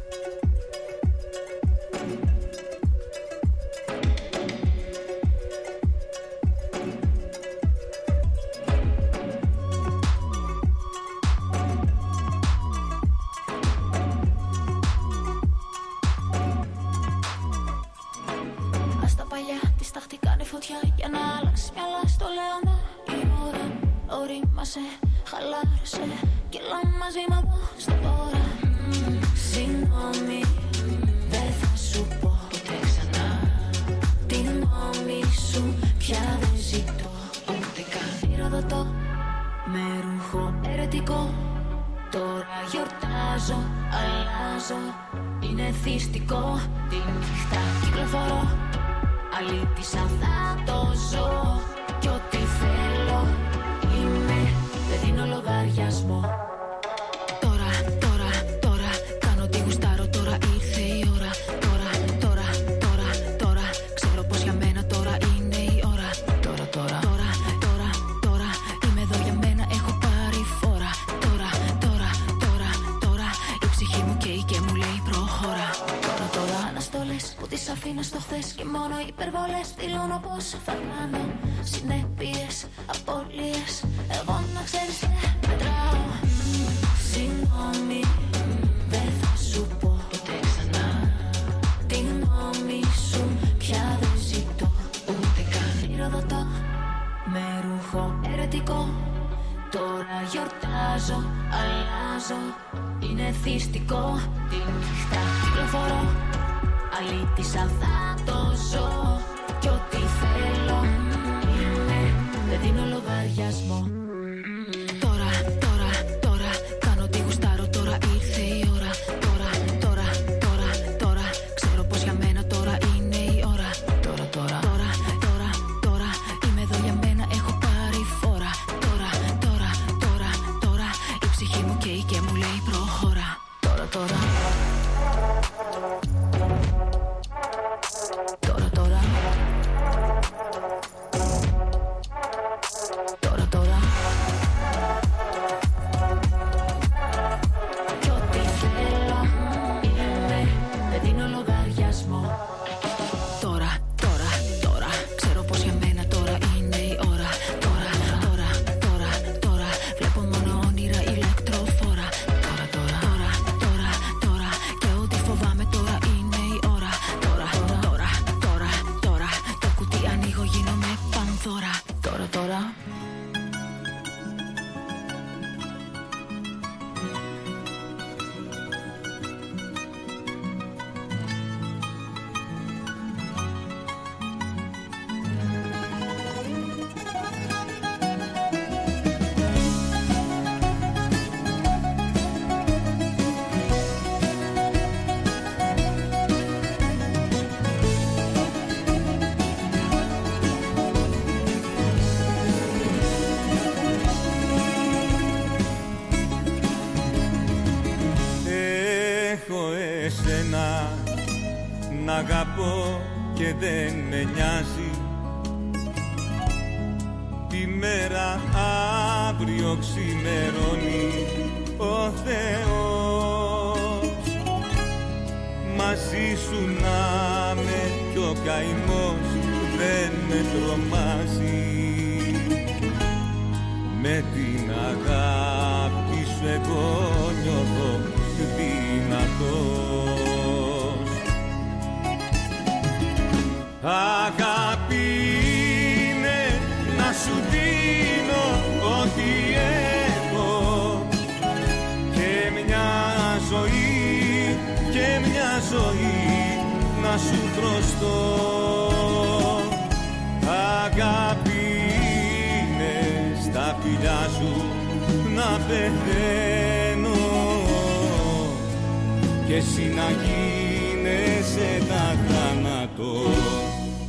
εσύ να γίνεσαι τα θάνατο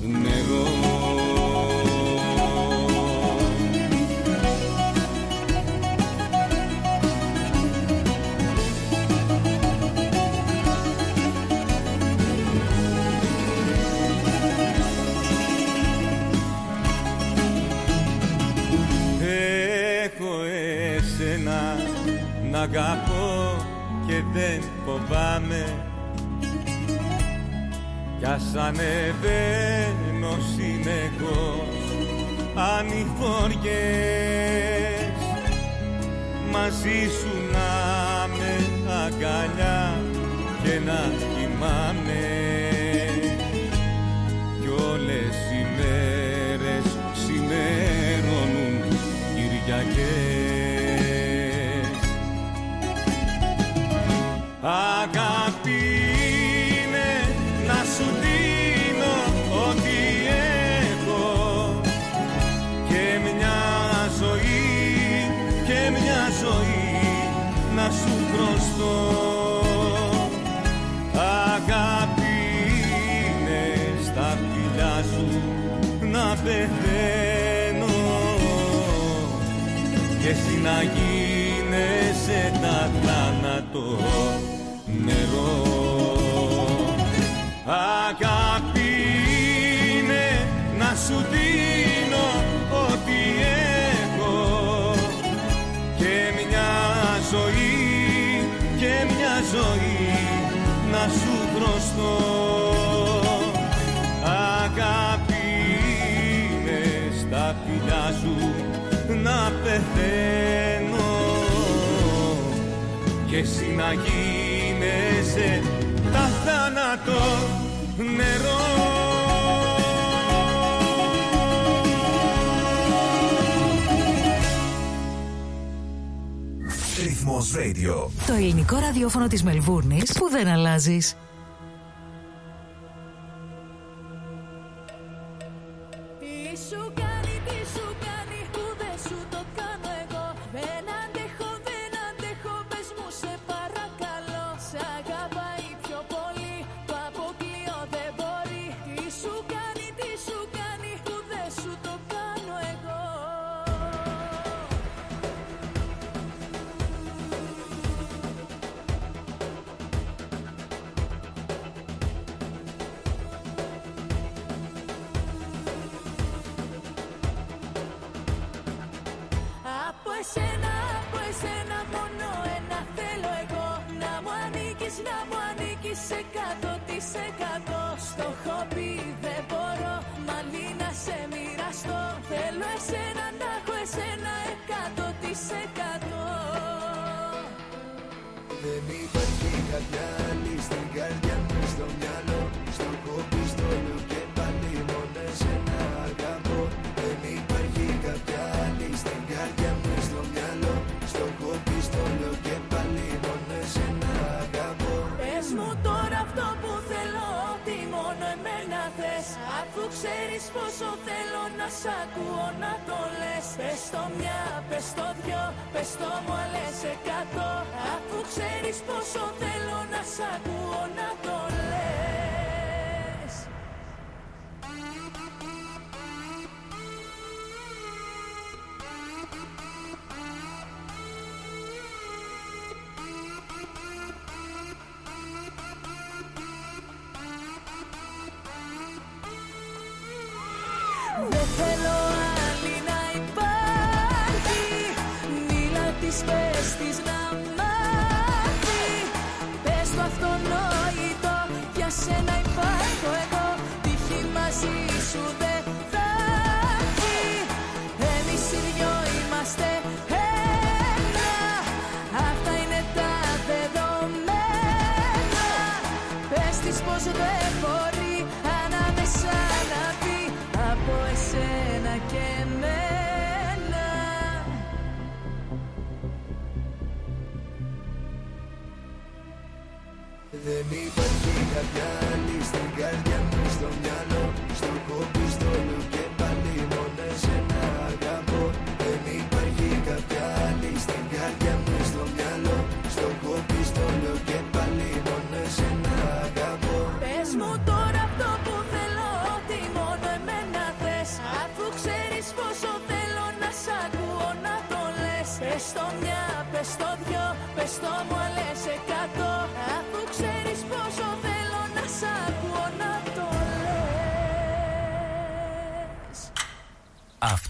νερό. Έχω εσένα να αγαπώ και δεν φοβάμαι. Κι ας ανεβαίνω συνεχώς ανηφοριές. Μαζί σου να με αγκαλιά και να κοιμάμαι. γνωστό Αγάπη είναι στα φιλιά σου να πεθαίνω. Και εσύ να γίνεσαι τα θάνατο νερό. Αγάπη είναι στα φιλιά σου να πεθαίνω. Και εσύ να γίνεσαι τα θάνατο νερό. Ρυθμός Radio. Το ελληνικό ραδιόφωνο της Μελβούρνης που δεν αλλάζεις.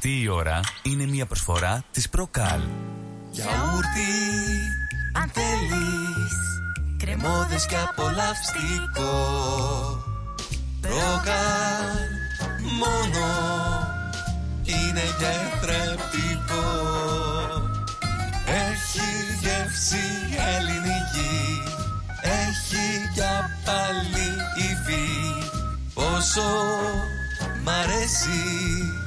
Αυτή η ώρα είναι μια προσφορά της Προκάλ. Γιαούρτι, αν θέλεις Κρεμόδες και απολαυστικό. Προκάλ, μόνο Είναι γιατρεπτικό Έχει γεύση ελληνική Έχει για πάλι υφή. Πόσο μ' αρέσει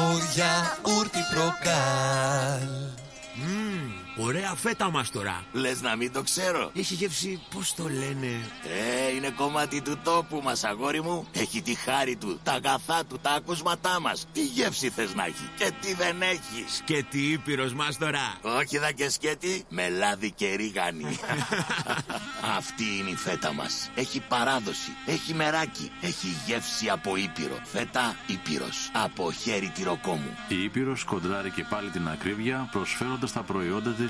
το γιαούρτι προκάλ Ωραία φέτα μας τώρα. Λες να μην το ξέρω. Έχει γεύση, πώς το λένε; Ε, είναι κομμάτι του τόπου μας αγόρι μου. Έχει τη χάρη του, τα αγαθά του, τα ακούσματά μας. Τι γεύση θες να έχει και τι δεν έχεις; Σκέτη ήπειρος μας τώρα. Όχι δα και σκέτη, με λάδι και ρίγανη. Αυτή είναι η φέτα μας. Έχει παράδοση, έχει μεράκι, έχει γεύση από ήπειρο. Φέτα ήπειρος, από χέρι τυροκόμου. Η Ήπειρος κοντράρει και πάλι την ακρίβεια προσφέροντας τα προϊόντα της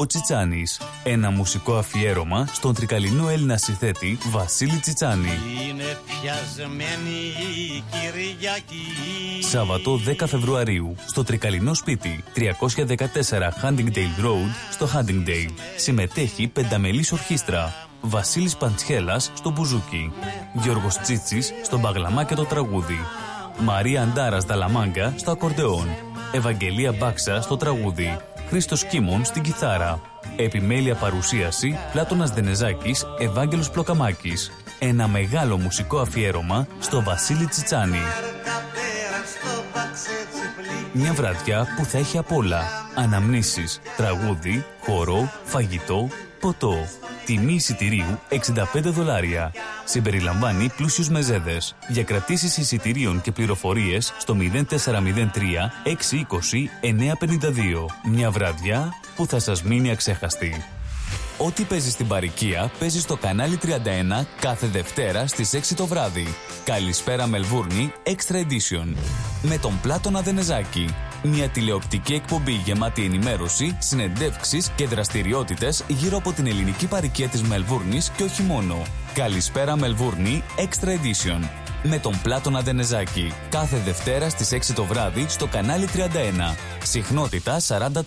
ο Τσιτσάνης. Ένα μουσικό αφιέρωμα στον τρικαλινό Έλληνα συνθέτη Βασίλη Τσιτσάνη. Είναι πιασμένη η Κυριακή Σάββατο 10 Φεβρουαρίου στο τρικαλινό σπίτι 314 Huntingdale Road στο Huntingdale. Συμμετέχει πενταμελής ορχήστρα. Βασίλης Παντσχέλας στο μπουζούκι. Γιώργος Τσίτσης στο μπαγλαμά και το τραγούδι. Μαρία Αντάρας Δαλαμάγκα στο ακορντεόν. Ευαγγελία Μπάξα στο τραγούδι. Χρήστος Κίμων στην κιθάρα. Επιμέλεια παρουσίαση Πλάτωνας Δενεζάκης, Ευάγγελος Πλοκαμάκης. Ένα μεγάλο μουσικό αφιέρωμα στο Βασίλη Τσιτσάνη. Μια βραδιά που θα έχει απ' όλα. Αναμνήσεις, τραγούδι, χορό, φαγητό, ποτό. Τιμή εισιτηρίου 65 δολάρια. Συμπεριλαμβάνει πλούσιους μεζέδες. Για κρατήσεις εισιτηρίων και πληροφορίες στο 0403 620 952. Μια βραδιά που θα σας μείνει αξέχαστη. Ό,τι παίζεις στην παροικία παίζεις στο κανάλι 31 κάθε Δευτέρα στις 6 το βράδυ. Καλησπέρα Μελβούρνη Extra Edition. Με τον Πλάτωνα Δενεζάκη. Μια τηλεοπτική εκπομπή γεμάτη ενημέρωση, συνεντεύξεις και δραστηριότητες γύρω από την ελληνική παροικία της Μελβούρνης και όχι μόνο. Καλησπέρα Μελβούρνη Extra Edition. Με τον Πλάτωνα Δενεζάκη. Κάθε Δευτέρα στις 6 το βράδυ στο κανάλι 31. Συχνότητα 44.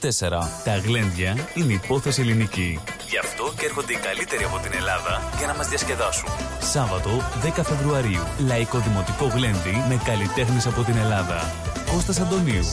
Τα γλέντια είναι υπόθεση ελληνική. Γι' αυτό και έρχονται οι καλύτεροι από την Ελλάδα για να μας διασκεδάσουν. Σάββατο 10 Φεβρουαρίου. Λαϊκό Δημοτικό Γλέντι με καλλιτέχνες από την Ελλάδα. Κώστας Αντωνίου.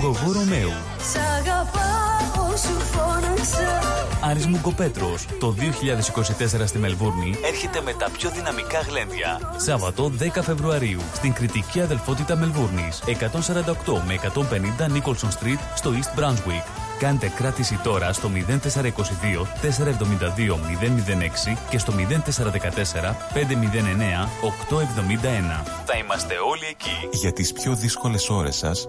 Γογό Ρωμαίου. Σ' αγαπάω σου φώναξα Άρης Μουγκοπέτρος. Το 2024 στη Μελβούρνη έρχεται με τα πιο δυναμικά γλέντια. Σάββατο 10 Φεβρουαρίου στην κριτική αδελφότητα Μελβούρνης. 148 με 150 Nicholson Street στο East Brunswick. Κάντε κράτηση τώρα στο 0422 472 006 και στο 0414 509 871. Θα είμαστε όλοι εκεί. Για τις πιο δύσκολες ώρες σας,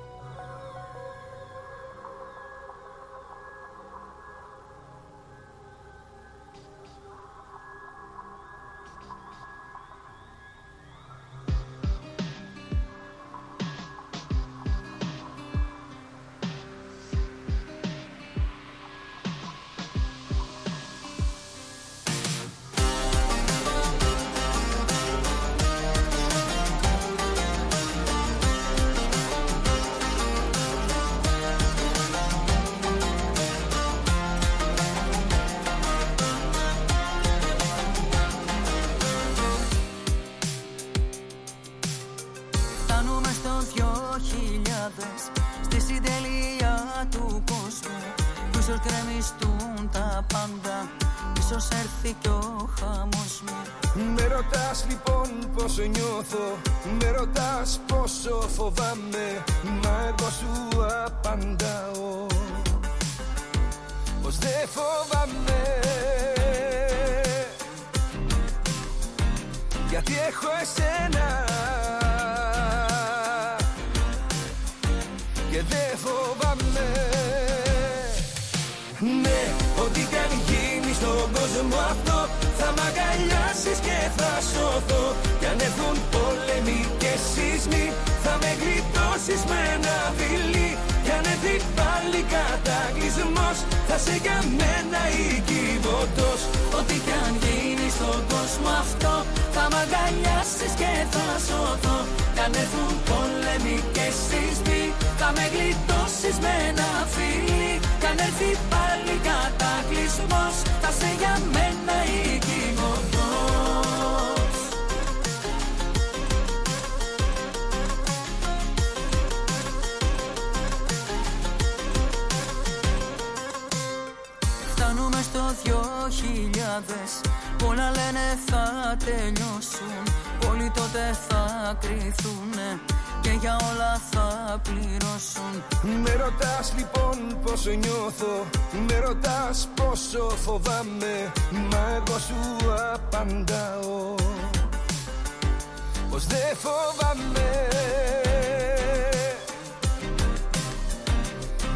Αυτό. Θα μ' αγκαλιάσεις και θα σωθώ. Κι αν έρθουν πόλεμοι και σεισμοί Θα με γλιτώσεις με ένα φιλί Κι αν έρθει πάλι κατακλυσμός Θα σε για μένα οικειβωτός Φτάνουμε στο δυο χιλιάδες Πολλά λένε θα τελειώσουν. Όλοι τότε θα κρυθούνε Και για όλα θα πληρώσουν. Με ρωτάς λοιπόν πως νιώθω Με ρωτάς πόσο φοβάμαι Μα εγώ σου απαντάω Πως δεν φοβάμαι.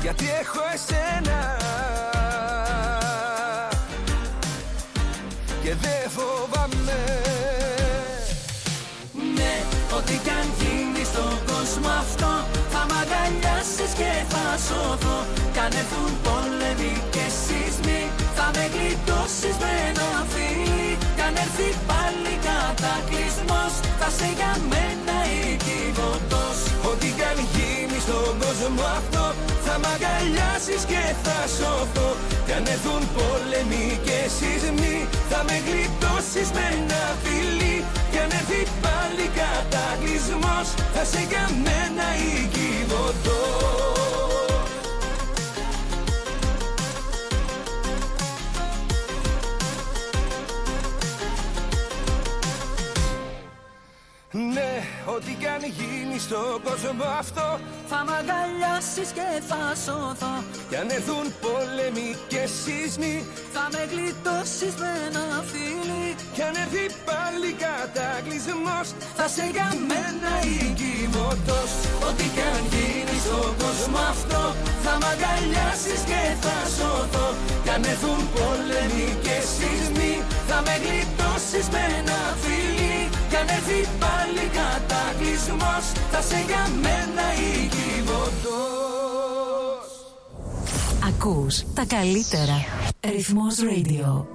Γιατί έχω εσένα Και δεν φοβάμαι. Ναι, ό,τι κι αν γίνει στον κόσμο αυτό Θα μ' αγκαλιάσεις και θα σωθώ. Κι αν έρθουν πόλεμοι και σεισμοί Θα με γλιτώσεις με ένα φιλί Κι αν έρθει πάλι κατακλυσμός Θα σε για μένα οικειβωτός Ό,τι κι αν γίνει στον κόσμο αυτό. Θα μ' αγκαλιάσεις και θα σωθώ. Κι αν έρθουν πόλεμοι και σεισμοί Θα με γλιτώσεις με ένα φιλί. Κι αν έρθει πάλι κατακλυσμός Θα σε για μένα οικειβωτός Ναι, ό,τι κι αν γίνει στον κόσμο αυτό Θα μ' αγκαλιάσεις και θα σωθώ. Κι αν έρθουν πόλεμοι και σεισμοί Θα με γλιτώσεις με ένα φιλί Κι αν έρθει πάλι κατακλυσμός Θα σε για μένα οικειβωτός Ό,τι κι αν γίνει στον κόσμο αυτό Θα μ' αγκαλιάσεις και θα σωθώ. Κι αν έρθουν πόλεμοι και σεισμοί Θα με γλιτώσεις με ένα φιλί Κι αν έρθει πάλι κατακλυσμός Θα σε για μένα οικειβωτός Ακούς τα καλύτερα. Ρυθμός Radio.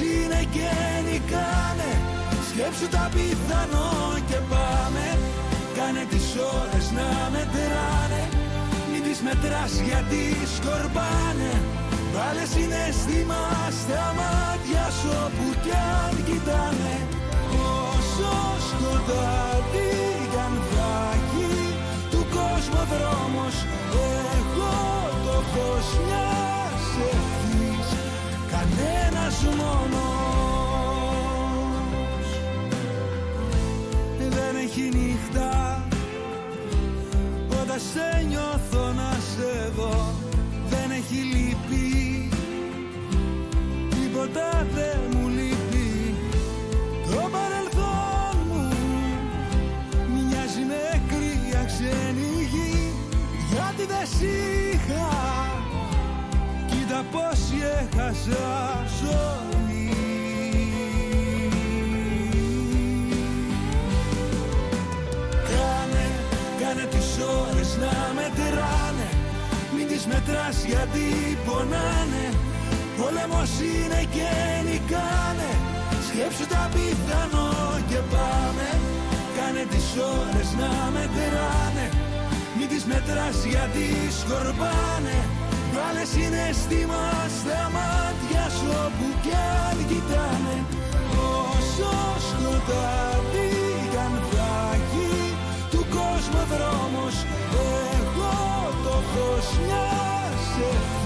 είναι και νικάνε. Σκέψου τα πιθανό και πάμε. Κάνε τις ώρες να μετράνε. Μην τις μετράς γιατί σκορπάνε. Βάλε συναίσθημα στα μάτια σου όπου κι αν κοιτάνε. Όσο σκοτάδι κι αν θα έχει του κόσμου ο δρόμος Εγώ το φως μιας ευχής κανένας μόνος. Δεν έχει νύχτα. Όταν σε νιώθω να σε δω Δεν έχει λύπη. Τίποτα δεν μου λείπει. Το παρελθόν μου μοιάζει νεκρή ξένη γη. Γιατί δεν σ' είχα Κοίτα πως έχασα ζωή. Κάνε, κάνε τις ώρες να μετράνε. Μην τις μετράς γιατί πονάνε. Πόλεμος είναι και νικάνε. Σκέψου τα πιθανό και πάμε. Κάνε τις ώρες να μετράνε. Μην τις μετράς γιατί σκορπάνε. Βάλε συναίσθημα στα μάτια σου όπου κι αν κοιτάνε Όσο σκοτάδι κι αν θα έχει του κόσμου δρόμος Εγώ το φως μιας ευχής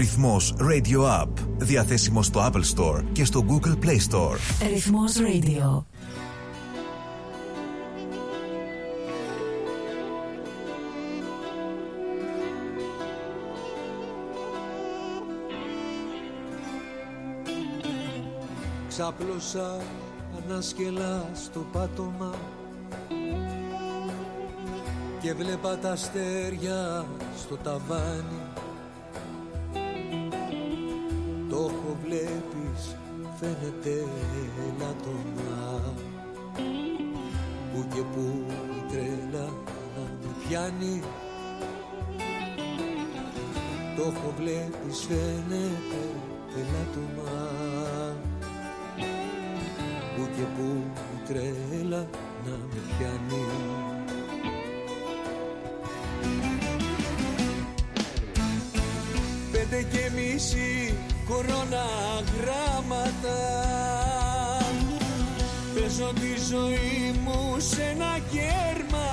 Ρυθμός Radio App. Διαθέσιμο στο Apple Store και στο Google Play Store. Ρυθμός Radio. Ξάπλωσα ανάσκελα στο πάτωμα και βλέπα τα αστέρια στο ταβάνι βλέπεις φαίνεται ελαττωμά Που και που η τρέλα να με πιάνει. Το έχω βλέπεις φαίνεται ελαττωμά Που και που η τρέλα να με πιάνει. Πέντε και μισή κορώνα γράμματα. Παίζω τη ζωή μου σε ένα κέρμα.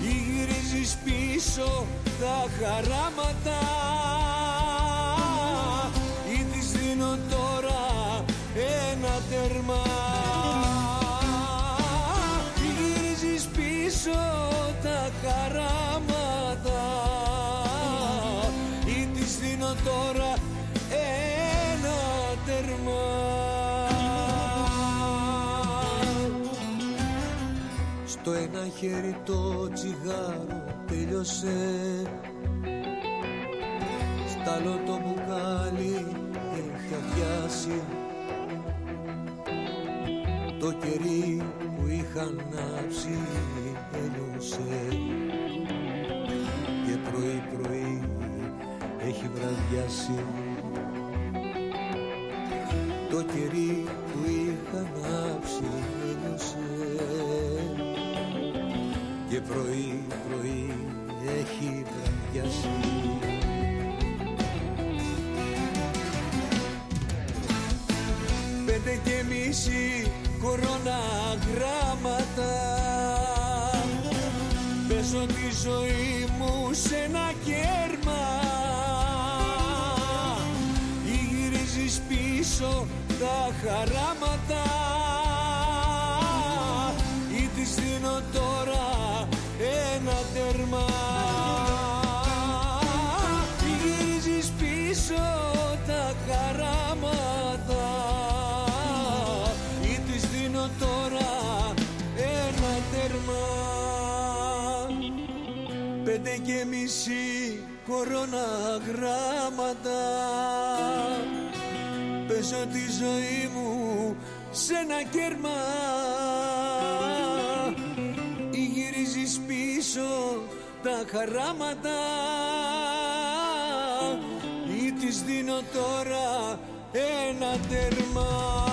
Γυρίζεις πίσω τα χαράματα ένα χέρι το τσιγάρο τέλειωσε Στ' άλλο το μπουκάλι έχει αδειάσει. Το κερί που είχα ανάψει έλειωσε. Και πρωί πρωί έχει βραδιάσει. Το κερί Και πρωί πρωί έχει βραδιάσει. Πέντε και μισή κορώνα γράμματα. Παίζω τη ζωή μου σε ένα κέρμα. Ή γυρίζεις πίσω τα χαράματα Πέντε και μισή κορώνα γράμματα. Παίζω τη ζωή μου σε ένα κέρμα. Ή γυρίζεις πίσω τα χαράματα. Ή της δίνω τώρα ένα τέρμα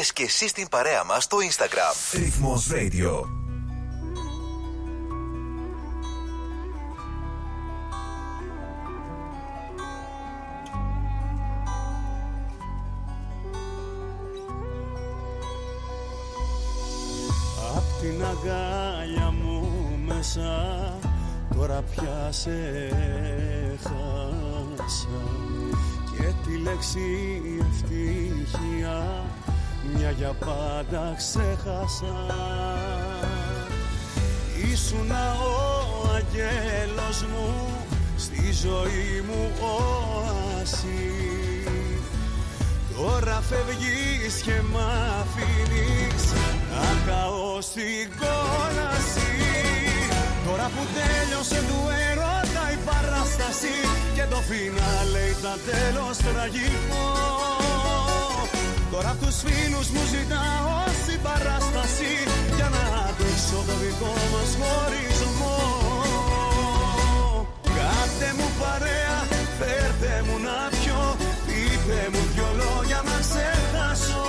Μπες και εσύ στην παρέα μας στο Instagram. Ρυθμός Radio. Απ' την αγκάλια μου μέσα τώρα πια σε χάσα και τη λέξη ευτυχία μια για πάντα ξέχασα. Ήσουνα ο αγγέλος μου στη ζωή μου όαση Τώρα φεύγεις και μ' αφήνεις να καώ στην κόλαση. Τώρα που τέλειωσε του έρωτα η παράσταση και το φινάλε ήταν τέλος τραγικό Τώρα τους φίλους μου ζητάω συμπαράσταση για να αντέξω το δικό μας χωρισμό. Κάτε μου παρέα, φέρτε μου να πιω Πείτε μου δυο λόγια να ξεχάσω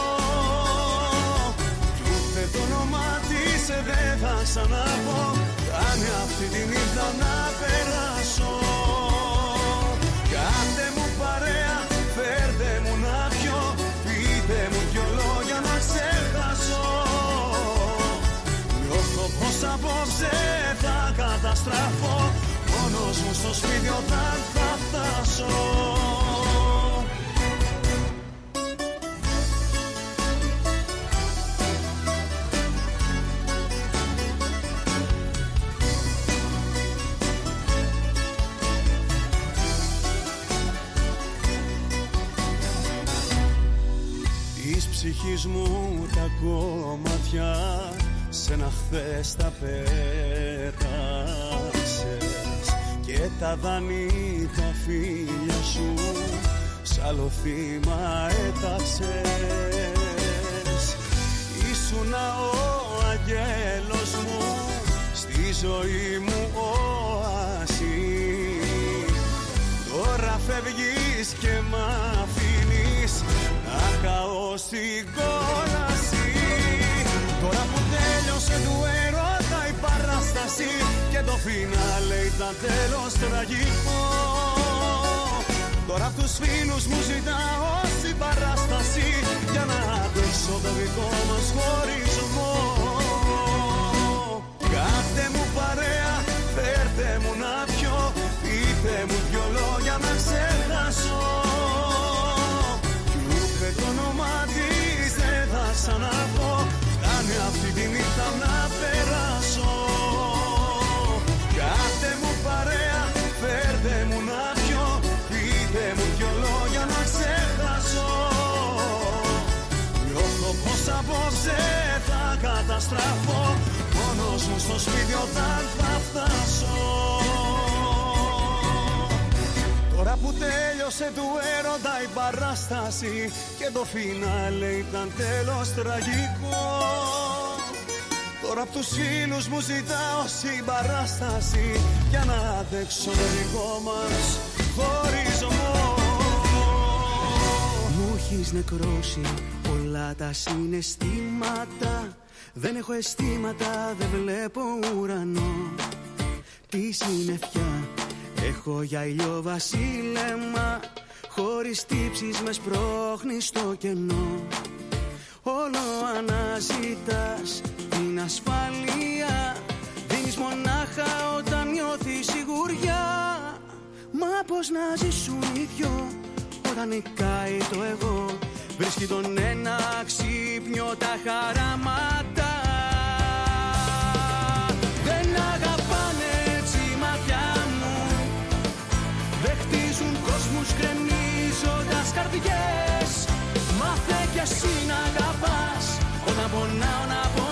Κι ούτε το όνομά της δεν θα ξαναπώ. Κάνε αυτή τη νύχτα να περάσω καταστραφώ. Μόνος μου στο σπίτι όταν θα φτάσω. Της ψυχής μου τα κομμάτια σε ένα χθες τα πέταξες και τα δάνει τα φίλια σου σ' άλλο θύμα έταξες. Ήσουν ο αγγέλος μου στη ζωή μου όαση Τώρα φεύγεις και μ' αφήνεις να καώ στην κόλαση Τώρα που τέλειωσε του έρωτα η παράσταση και το φινάλε ήταν τέλος τραγικό. Τώρα απ' τους φίλους μου ζητάω συμπαράσταση για να αντέξω το δικό μας χωρισμό. Κάντε μου παρέα, φέρτε μου να πιω Πείτε μου δυο λόγια να ξεχάσω. Κι ούτε το όνομα της δεν θα ξαναπώ καταστραφώ Μόνος μου στο σπίτι όταν θα φτάσω. Τώρα που τέλειωσε του έρωτα η παράσταση Και το φινάλε ήταν τέλος τραγικό. Τώρα απ' τους φίλους μου ζητάω συμπαράσταση Για να αντέξω το δικό μας χωρισμό. Μου έχεις νεκρώσει όλα τα συναισθήματα Δεν έχω αισθήματα, δεν βλέπω ουρανό. Τη συννεφιά έχω για ήλιο βασίλεμα Χωρίς τύψεις μες σπρώχνει στο κενό. Όλο αναζητάς την ασφάλεια Δίνεις μονάχα όταν νιώθεις σιγουριά. Μα πώς να ζήσουν οι δυο όταν νικάει το εγώ Βρίσκει τον ένα ξύπνιο τα χαράματα. Δεν αγαπάνε έτσι η μάτια μου. Δεν χτίζουν κόσμους κρεμίζοντας καρδιές. Μάθε κι εσύ να αγαπάς. Όταν πονάω να πονάς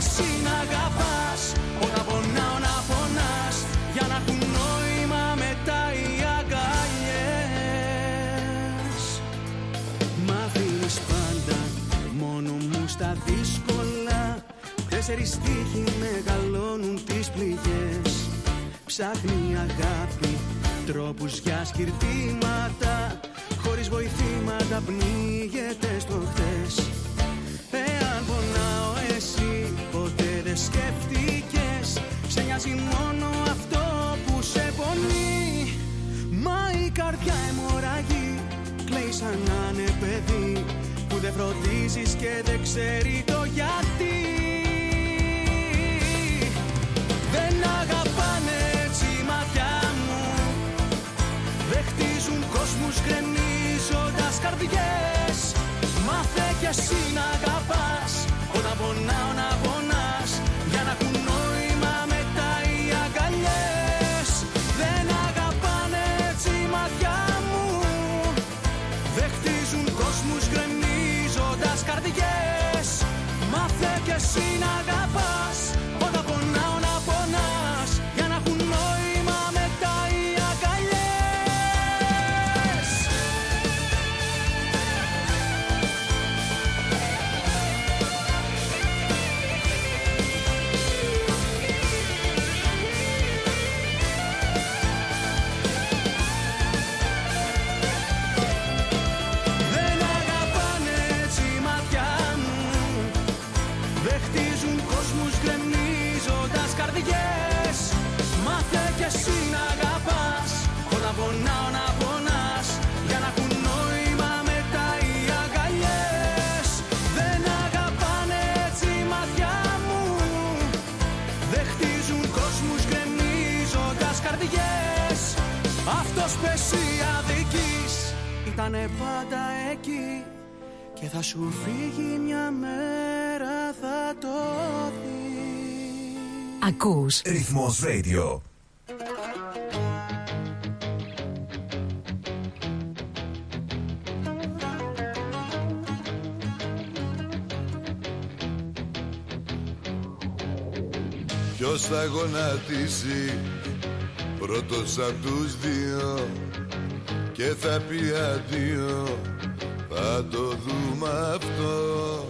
εσύ να αγαπάς Όταν πονάω να πονάς Για να έχουν νόημα μετά οι αγκαλιές. Μ' αφήνεις πάντα μόνο μου στα δύσκολα. Τέσσερις τύχοι μεγαλώνουν τις πληγές. Ψάχνει αγάπη τρόπους για σκυρτήματα. Χωρίς βοηθήματα πνίγεται στο χθες. Εάν πονάω εσύ ποτέ δεν σκέφτηκες. Σε νοιάζει μόνο αυτό που σε πονεί. Μα η καρδιά αιμορραγεί. Κλαίει σαν να είναι παιδί. Που δεν φροντίζεις και δεν ξέρει το γιατί. Δεν αγαπάνε έτσι η μάτια μου. Δεν χτίζουν κόσμους γκρεμίζοντας καρδιές. Μάθε κι εσύ να αγαπάς. Όταν πονάω να πονάς Μάθε κι εσύ να Ήτανε πάντα εκεί και θα σου φύγει μια μέρα θα το δεις. Ακούς. Ρυθμός Radio. Ποιος θα γονατίσει πρώτος απ' τους δύο και θα πει αντίο θα το δούμε αυτό.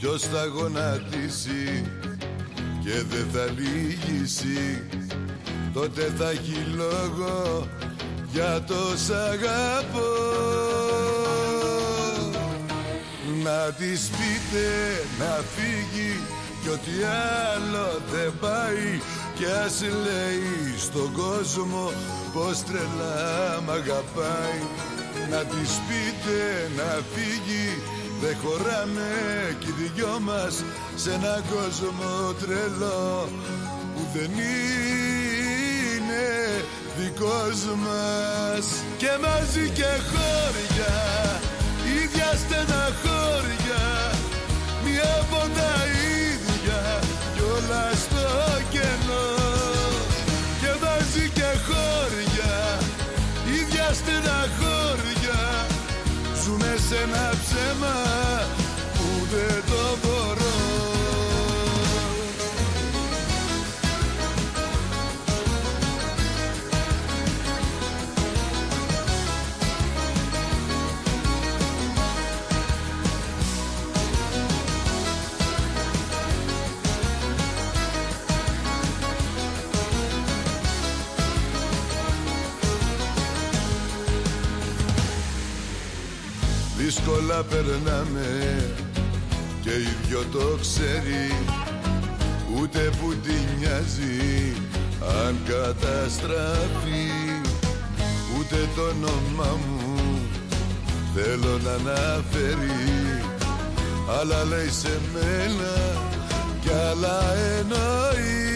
Ποιος θα γονατίσει και δεν θα λύγησει τότε θα έχει λόγο για το σ' αγαπώ. Να της πείτε να φύγει κι ό,τι άλλο δεν πάει κι ας λέει στον κόσμο πως τρελά μ' αγαπάει. Να της πείτε να φύγει δεν χωράμε κι οι δυο μας σε έναν κόσμο τρελό που δεν είναι δικός μας. Και μαζί και χώρια ίδια στεναχώρια μια από τα ίδια κι όλα στο κενό ένα ψέμα που δεν Δύσκολα περνάμε και οι δυο το ξέρει. Ούτε που τη νοιάζει αν καταστραφεί. Ούτε το όνομα μου θέλω να αναφέρει. Αλλά λέει σε μένα κι άλλα εννοεί.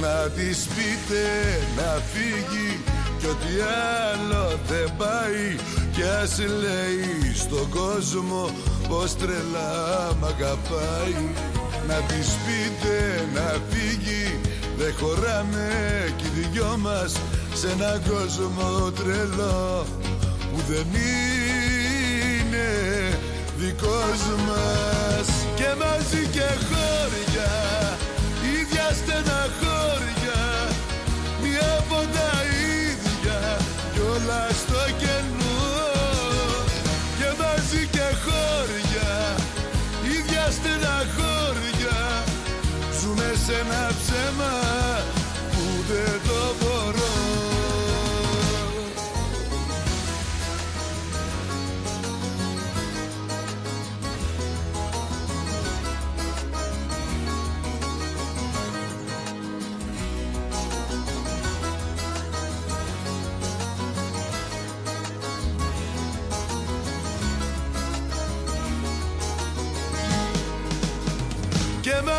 Να της πείτε να φύγει κι ό,τι άλλο δεν πάει. Κι ας λέει στον κόσμο πως τρελά μ' αγαπάει. Να της πείτε να φύγει δεν χωράμε κι οι δυο μας σε έναν κόσμο τρελό που δεν είναι δικός μας. Και μαζί και χώρια ίδια στεναχώρια μια από τα ίδια κι όλα στο κενό και μαζί και χώρια. Ίδια στεναχώρια ζούμε σε ένα ψέμα που δεν το μπορώ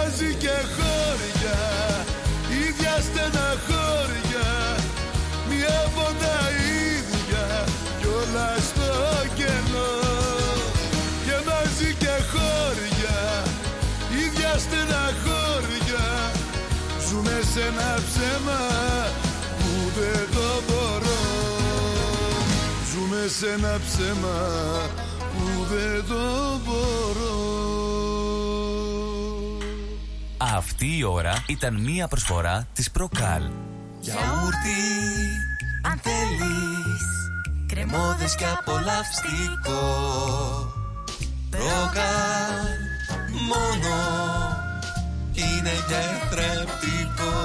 μαζί και χώρια Ίδια στεναχώρια Μοιεύονται ίδια Κι όλα στο κενό. Και μαζί και χώρια Ίδια στεναχώρια Ζούμε σε ένα ψέμα Που δεν το μπορώ. Ζούμε σε ένα ψέμα Που δεν το μπορώ. Αυτή η ώρα ήταν μία προσφορά της Προκάλ. Γιαούρτι, αν θέλεις Κρεμόδες και απολαυστικό. Προκάλ, μόνο είναι θρεπτικό.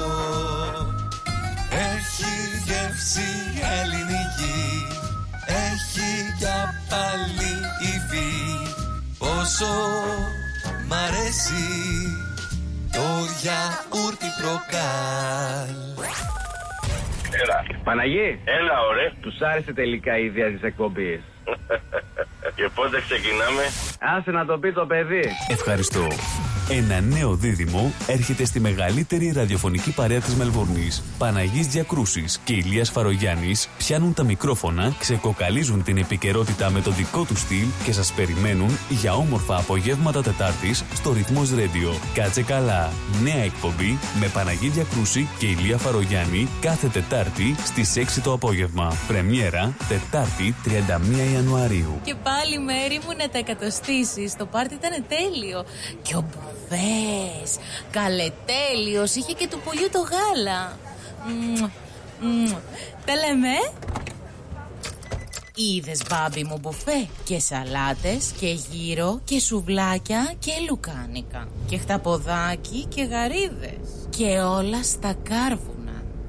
Έχει γεύση ελληνική Έχει για πάλι υφή. Πόσο μ' αρέσει το γιαούρτι προκάλ Έλα. Παναγί. Έλα, ωραία. Τους άρεσε τελικά η ιδέα της εκπομπής. Και πότε ξεκινάμε; Άσε να το πει το παιδί. Ευχαριστώ. Ένα νέο δίδυμο έρχεται στη μεγαλύτερη ραδιοφωνική παρέα της Μελβορνής. Παναγής Διακρούσης και Ηλίας Φαρογιάννης πιάνουν τα μικρόφωνα, ξεκοκαλίζουν την επικαιρότητα με το δικό τους στυλ και σας περιμένουν για όμορφα απογεύματα Τετάρτης στο Ρυθμός Radio. Κάτσε καλά. Νέα εκπομπή με Παναγή Διακρούση και Ηλία Φαρογιάννη κάθε Τετάρτη στις 6 το απόγευμα. Πρεμιέρα Τετάρτη 31 Ιανουαρίου. Και πάλι μέρη μου να τα εκατοστήσεις. Το πάρτι ήταν τέλειο. Και ο Μπουβές, καλετέλειος, είχε και του πουλιού το γάλα. Μμμ, μμμ. Τα λέμε. ε; Είδες μπάμπι μου μπουφέ; Και σαλάτες και γύρο και σουβλάκια και λουκάνικα και χταποδάκι και γαρίδες και όλα στα κάρβουνα.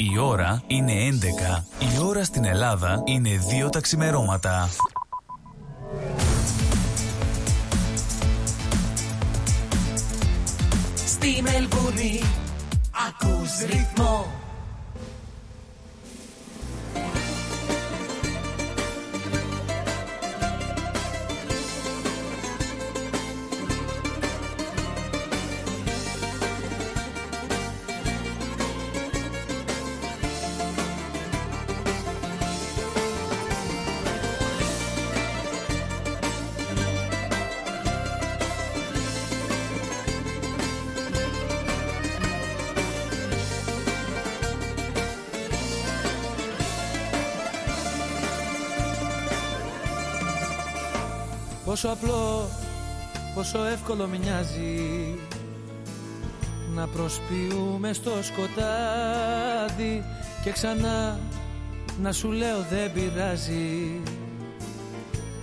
Η ώρα είναι 11. Η ώρα στην Ελλάδα είναι 2 τα ξημερώματα. Στη Μελβούνι ακούς ρυθμό Πόσο απλό, πόσο εύκολο μοιάζει Να προσποιούμε στο σκοτάδι. Και ξανά να σου λέω δεν πειράζει.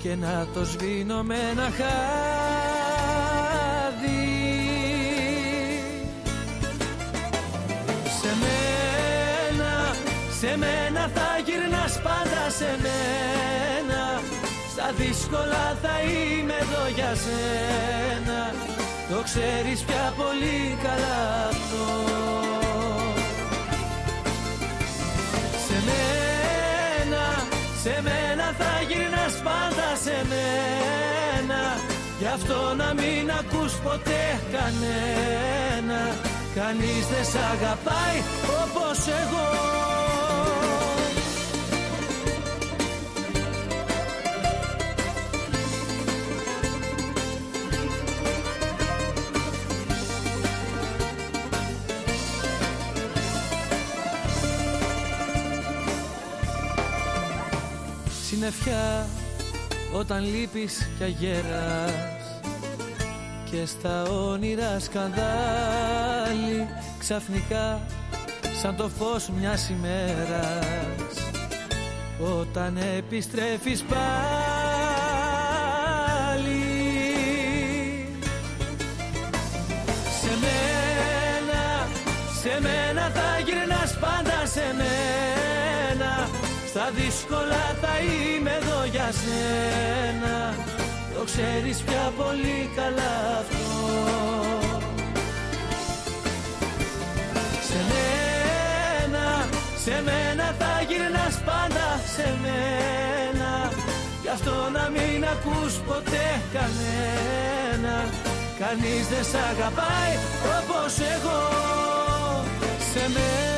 Και να το σβήνω με ένα χάδι Στα δύσκολα θα είμαι εδώ για σένα. Το ξέρεις πια πολύ καλά αυτό. Σε μένα, σε μένα θα γυρνάς πάντα σε μένα. Γι' αυτό να μην ακούς ποτέ κανένα. Κανείς δεν σ' αγαπάει όπως εγώ Συννεφιά όταν λείπεις κι αγέρας και στα όνειρα σκανδάλι ξαφνικά σαν το φως μιας ημέρας. Όταν επιστρέφεις πάλι στα δύσκολα θα είμαι εδώ για σένα. Το ξέρεις πια πολύ καλά αυτό. Σε μένα, σε μένα θα γυρνάς πάντα σε μένα. Γι' αυτό να μην ακούς ποτέ κανένα. Κανείς δεν σ' αγαπάει όπως εγώ. Σε μένα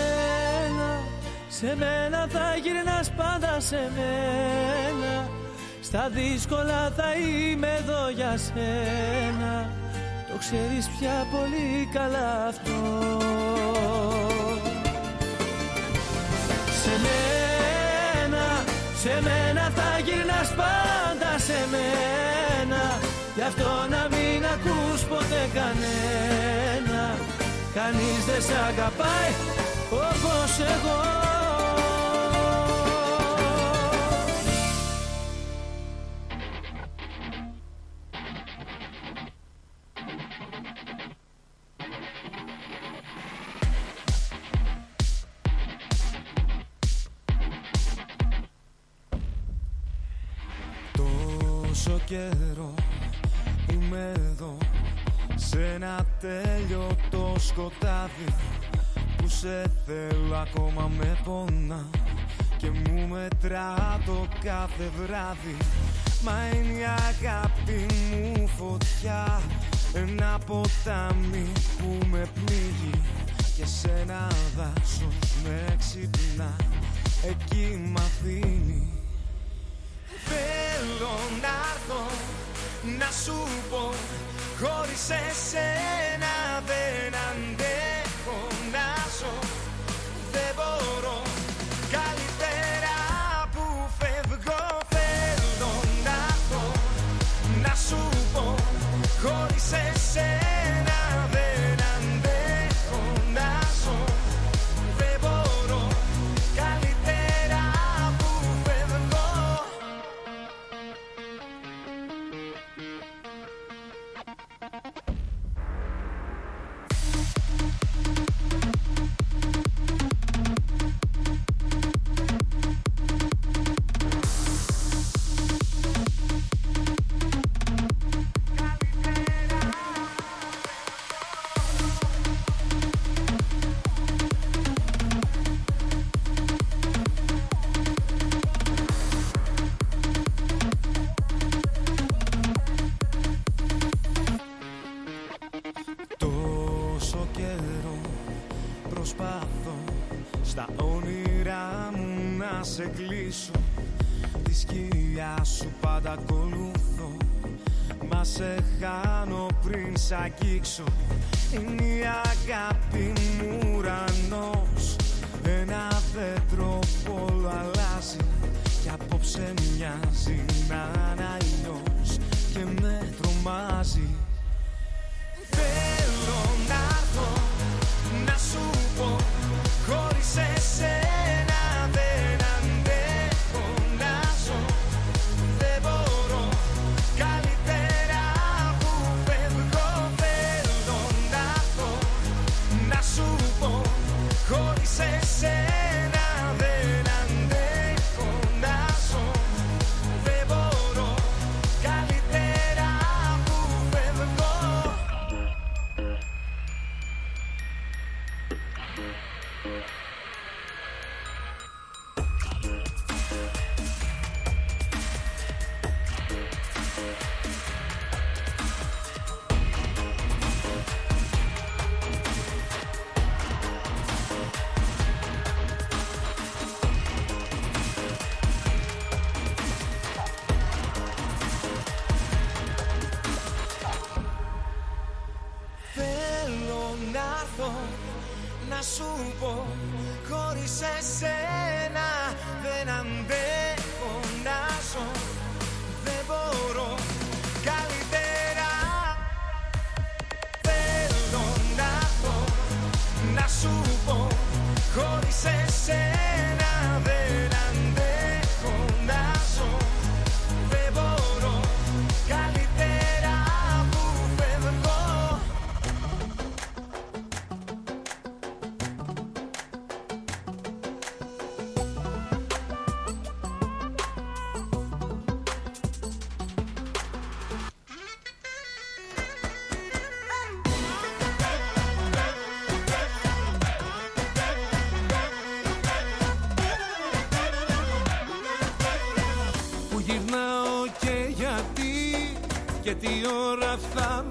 σε μένα θα γυρνάς πάντα σε μένα. Στα δύσκολα θα είμαι εδώ για σένα. Το ξέρεις πια πολύ καλά αυτό. Σε μένα, σε μένα θα γυρνάς πάντα σε μένα. Γι' αυτό να μην ακούς ποτέ κανένα. Κανείς δεν σ' αγαπάει όπως εγώ καιρό. Είμαι εδώ σε ένα τέλειωτο σκοτάδι που σε θέλω ακόμα με πονά και μου μετρά το κάθε βράδυ. Μα είναι η αγάπη μου φωτιά ένα ποτάμι που με πνίγει και σε ένα δάσος με ξυπνά. Εκεί μ' αφήνει Θέλω να έρθω να σου πω Χωρίς εσένα δεν αντέχω σκιά σου πάντα ακολουθώ. Μα σε χάνω πριν σ' αγγίξω. Είναι η αγάπη μου ουρανός. Ένα δέντρο που όλο αλλάζει. Κι απόψε μοιάζει να είναι αλλιώς Και με τρομάζει. Θέλω να έρθω να σου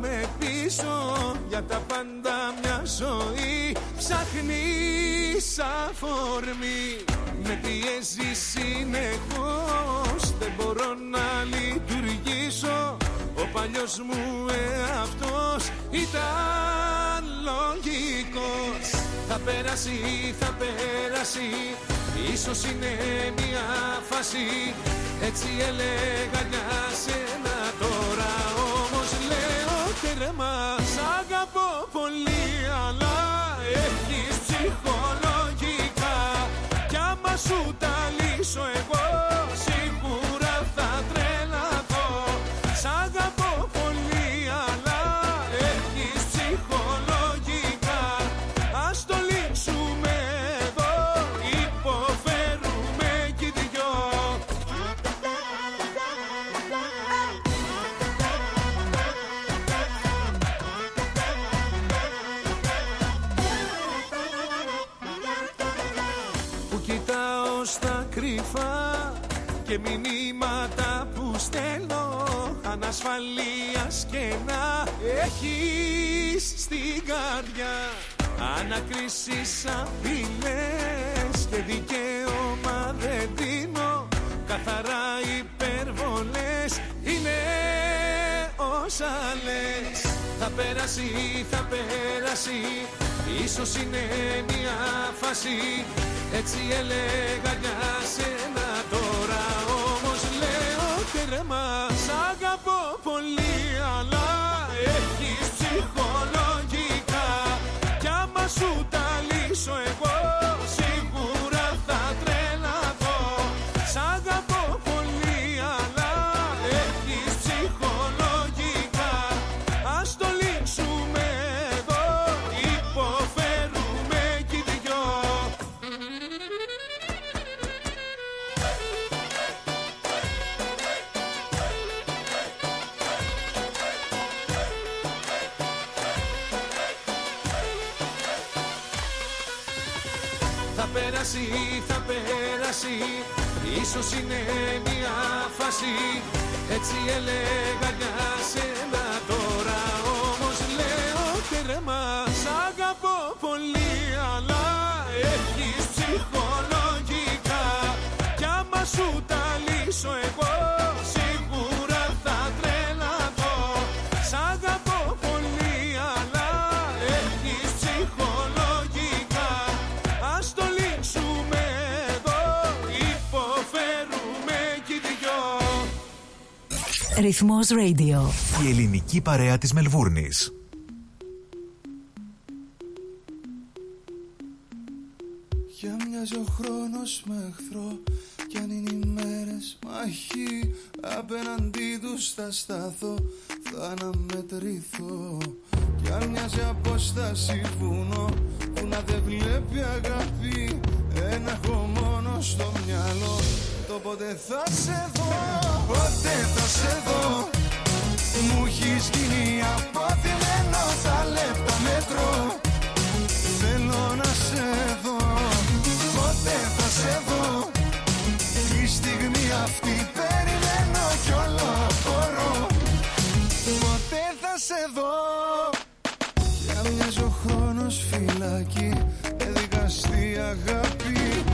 με πίσω Για τα πάντα μια ζωή Ψάχνεις αφορμή. Με πιέζει συνεχώς Δεν μπορώ να λειτουργήσω. Ο παλιός μου εαυτός Ήταν λογικός. Θα περάσει, θα περάσει Ίσως είναι μια φάση. Έτσι έλεγα για σένα. Τώρα όμως λέω τέρμα Σ' αγαπώ πολύ αλλά έχεις ψυχολογικά. Κι άμα σου τα λύσω ανακρίσεις απειλές και δικαίωμα δεν δίνω. Καθαρά υπερβολές είναι όσα λες. Θα περάσει, θα περάσει Ίσως είναι μια φάση. Έτσι έλεγα για σένα περάσει Ίσως είναι μια φάση. Έτσι έλεγα για σένα Τώρα όμως λέω τέρμα Σ' αγαπώ πολύ αλλά έχεις ψυχολογικά. Κι άμα σου τα λύσω εγώ Ρυθμός Radio. Η ελληνική παρέα της Μελβούρνης. Για μοιάζει ο χρόνος με εχθρό Κι αν είναι οι μέρες μαχή Απέναντί τους θα σταθώ Θα αναμετρηθώ Κι αν μοιάζει απόσταση βουνό Που να δεν βλέπει αγάπη Ένα έχω μόνο στο μυαλό. Το πότε θα σε δω Πότε θα σε δω Μου έχεις γίνει απόθυμένο Τα λεπτά μέτρο Θέλω να σε δω Πότε θα σε δω Τη στιγμή αυτή περιμένω κι όλο απορώ Πότε θα σε δω Για μοιάζει ο χρόνος φυλακή Εδικαστή αγάπη.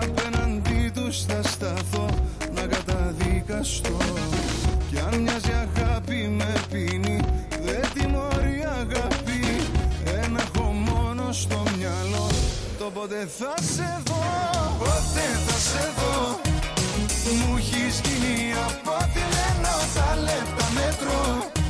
Απέναντί τους θα σταθώ Να καταδικαστώ. Κι αν μοιάζει αγάπη με πίνει Δεν τιμωρεί αγάπη. Ένα έχω μόνο στο μυαλό Το πότε θα σε δω. Πότε θα σε δω. Μου έχεις γίνει απόθυμένο Τα λεπτά μέτρο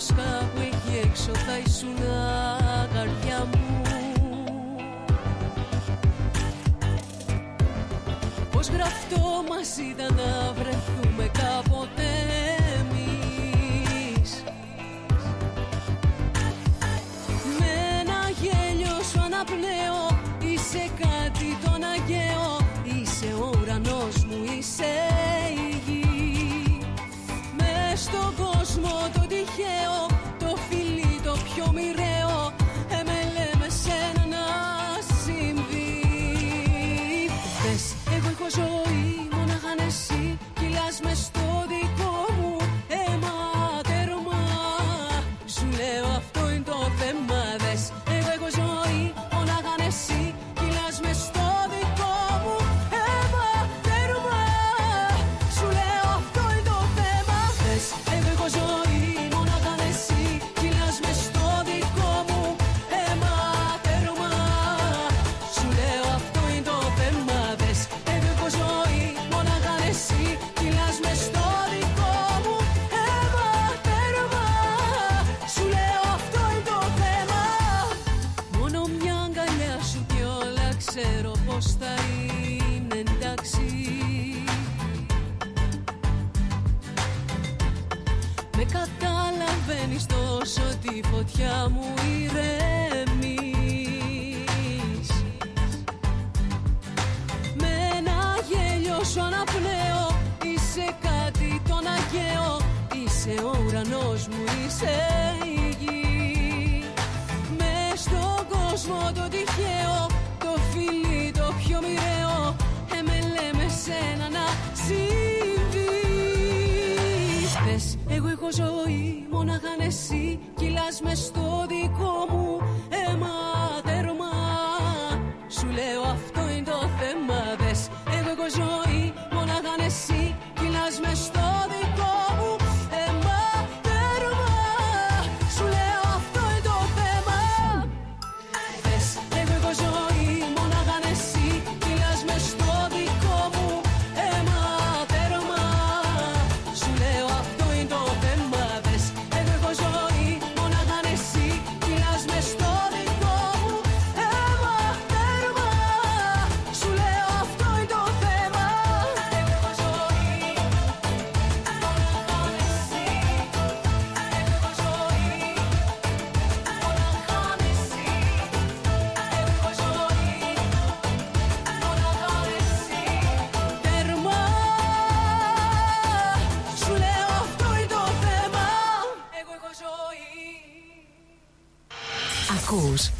πως κάπου εκεί έξω θα ήσουν καρδιά μου. Πως γραφτό μας ήταν να βρεθούμε κάποτε; Τη φωτιά μου ηρεμείς. Με ένα γέλιο σου αναπνέω Είσαι κάτι το αναγκαίο Είσαι ο ουρανός μου, είσαι η γη. Μες στον κόσμο το τυχαίο Το φιλί το πιο μοιραίο. Εμελέ με σένα να συμβεί ζωή μόναχα αν εσύ Κυλάς μες στο δικό μου. Αίμα τέρμα Σου λέω αυτό είναι το θέμα Δες. Εγώ έχω ζωή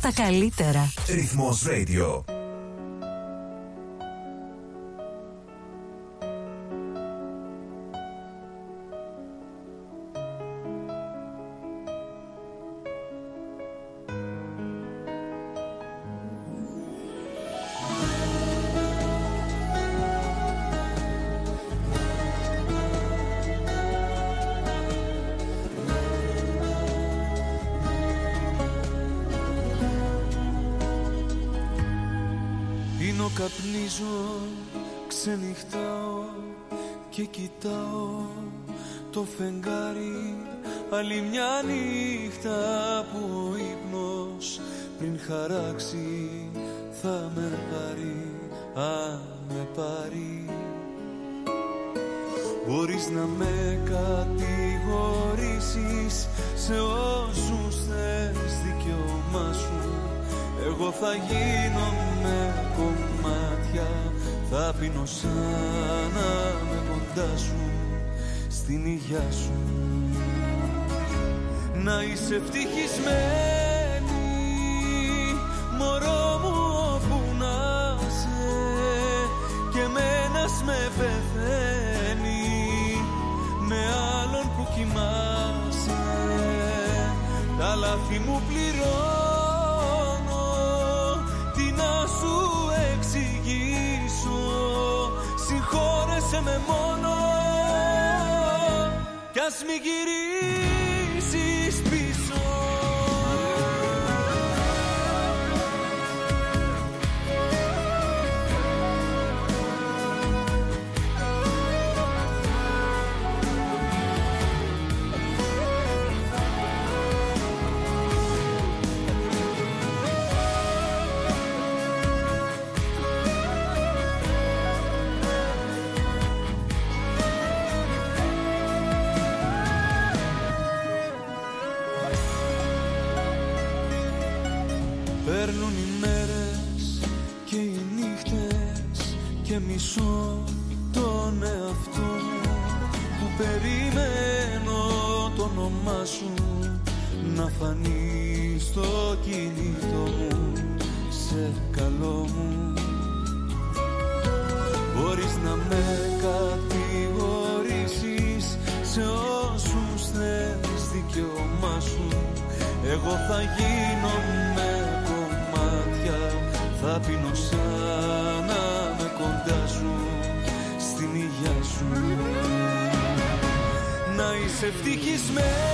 τα καλύτερα. Ρυθμός Radio. Καπνίζω, ξενυχτάω και κοιτάω το φεγγάρι. Άλλη μια νύχτα που ο ύπνος πριν χαράξει θα με πάρει, αν με πάρει. Μπορείς να με κατηγορήσεις σε όσους θες δικαιώμα σου. Εγώ θα γίνω με κομμάτια Θα πίνω σαν να με κοντά σου Στην υγειά σου. Να είσαι ευτυχισμένη Μωρό μου όπου να σε Και μένας με πεθαίνει Με άλλον που κοιμάσαι. Τα λάθη μου Κι ας Να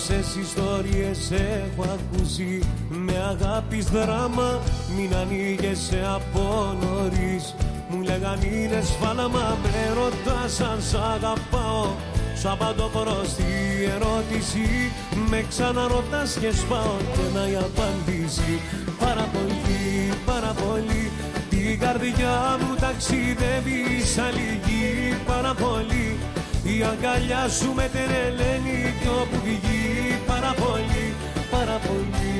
Τόσες ιστορίες έχω ακούσει. Με αγάπης δράμα Μην ανοίγεσαι από νωρίς. Μου λέγαν είναι σφάλαμα Με ρωτάς αν σ' αγαπάω Σου απαντώ τη ερώτηση Με ξαναρωτάς και σπάω. Και να η απάντηση Πάρα πολύ, πάρα πολύ Την καρδιά μου ταξιδεύει σαν λυγή Πάρα πολύ η αγκαλιά σου με τρελαίνει κι όπου βγει πάρα πολύ, πάρα πολύ.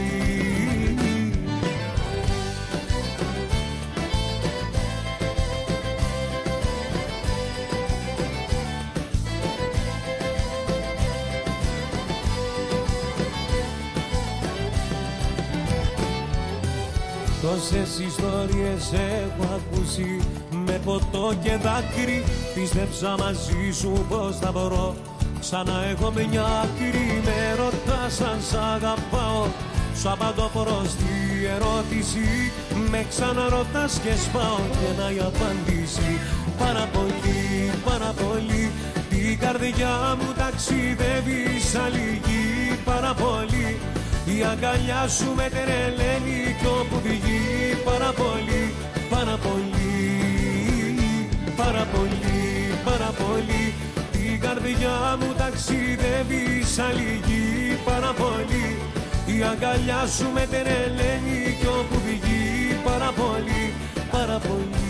Τόσες ιστορίες έχω ακούσει Με ποτό και δάκρυ Πίστεψα μαζί σου πως θα μπορώ. Σαν να έχω μια άκρη Με ρωτάς αν σ' αγαπάω. Σου απαντώ προς τη ερώτηση Με ξαναρωτάς και σπάω. Και να η απάντηση Πάρα πολύ, πάρα πολύ Την καρδιά μου ταξιδεύει σαν λυγή. Πάρα πολύ η αγκαλιά σου με τρελαίνει κι όπου βγει. Πάρα πολύ, πάρα πολύ, πάρα πολύ, πάρα πολύ Την καρδιά μου ταξιδεύει σαν λυγή πάρα πολύ Η αγκαλιά σου με τρελαίνει κι όπου βγει πάρα πολύ, πάρα πολύ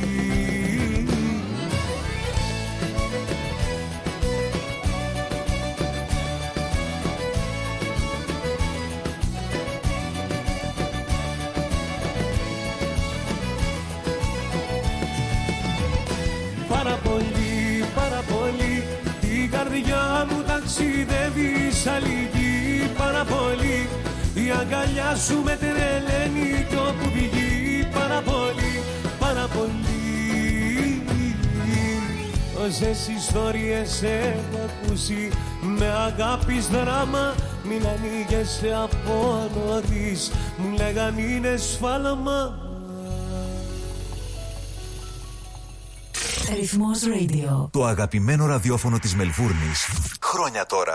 πάρα πολύ Η αγκαλιά σου με τρελαίνει κι όπου βγει πάρα πολύ, πάρα πολύ Τόσες ιστορίες έχω ακούσει με αγάπης δράμα μην ανοίγεσαι από νωρίς μου λέγαν είναι σφάλαμα Ρυθμός Radio. Το αγαπημένο ραδιόφωνο της Μελβούρνης. Χρόνια τώρα.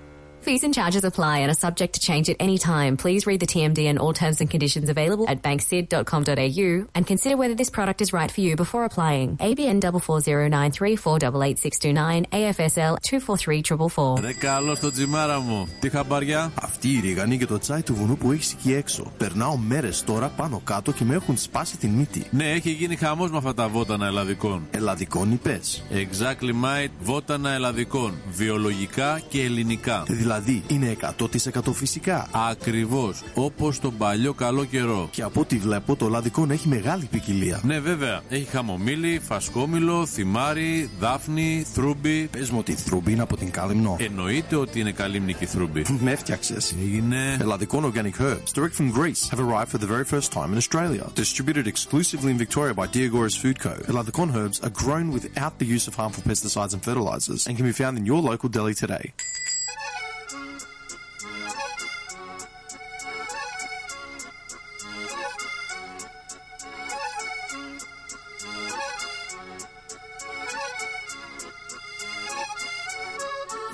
Fees and charges apply and are subject to change at any time. Please read the TMD and all terms and conditions available at banksid.com.au and consider whether this product is right for you before applying. ABN 44093488629 AFSL 243444. Ρε καλός στο τζιμάρα μου. Τι χαμπαριά. Αυτή η ρίγανη και το τσάι του βουνού που έχει εκεί έξω. Περνάω μέρες τώρα πάνω κάτω και με έχουν σπάσει την μύτη. Ναι, έχει γίνει χαμός με αυτά τα βότανα ελλαδικών. Ελλαδικών είπες. Exactly mate, βότανα ελλαδικών. Βιολογικά και ελληνικά. Δηλαδή είναι 100% φυσικά. Ακριβώς. Όπως τον παλιό καλό καιρό. Και από ό,τι βλέπω το λαδικόν έχει μεγάλη ποικιλία. Ναι, βέβαια. Έχει χαμομήλι, φασκόμηλο, θυμάρι, δάφνη, θρούμπι. Πες μου ότι η θρούμπι είναι από την κάλυμνο. Εννοείται ότι είναι καλύμνικη θρούμπι. Με έφτιαξες. Έγινε. Ελλαδικών organic herbs, direct from Greece, have arrived for the very first time in Australia. Distributed exclusively in Victoria by Diagoras Food Co. Eladicon herbs are grown without the use of harmful pesticides and fertilizers and can be found in your local deli today.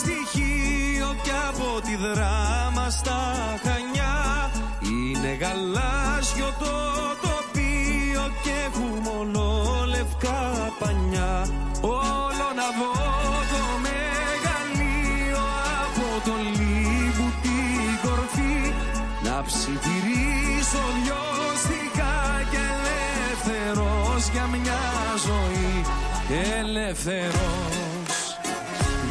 στοιχείο και από τη δράμα στα Χανιά. Είναι γαλάζιο το τοπίο και έχουν μόνο λευκά πανιά. Όλο να δω το μεγαλείο από το λίγου την κορφή. Να ψιθυρίσω δυο στιχά και ελεύθερος για μια ζωή. Ελεύθερος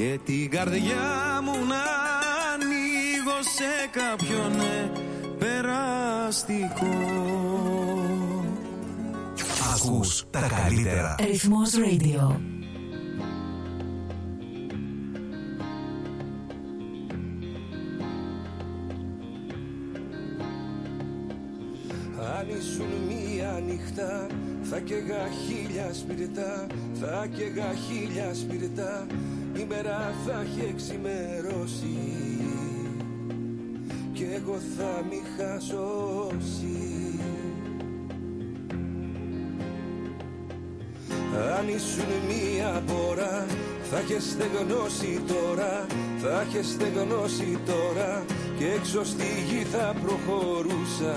και την καρδιά μου να ανοίγω σε κάποιον ναι, περαστικό. Ακούς τα καλύτερα. Ρυθμός Radio. Αν ήσουν μία νύχτα θα καίγα χίλια σπιρτά Θα καίγα χίλια σπιρτά. Η μέρα θα έχει εξημερώσει Κι εγώ θα μη είχα σώσει Αν ήσουν μία πόρα θα είχες στεγνώσει τώρα Θα είχες στεγνώσει τώρα Και έξω στη γη θα προχωρούσα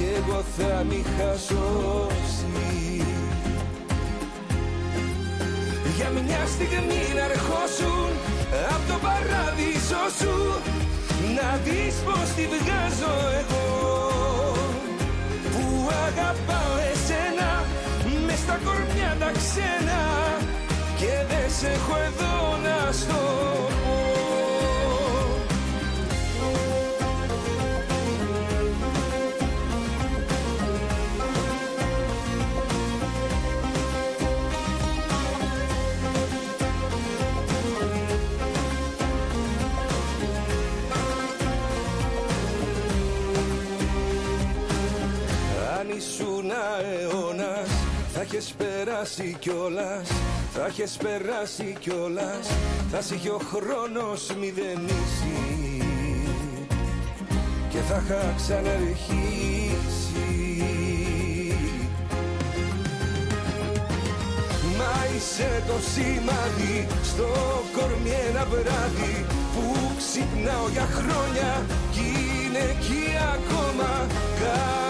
Κι εγώ θα μη είχα σώσει Για μια στιγμή να ερχόσουν Απ' το παράδεισο σου Να δεις πως τη βγάζω εγώ. Που αγαπάω εσένα μες στα κορμιά τα ξένα και δεν σε έχω εδώ να στο ήσουν αιώνας. Θα έχεις περάσει κιόλας Θα έχεις περάσει κιόλας. Θα σε είχε ο χρόνος μηδενίσει Και θα είχα ξαναρχίσει. Μα Είσαι το σημάδι στο κορμί ένα βράδυ Που ξυπνάω για χρόνια. Κι είναι εκεί ακόμα Κάνω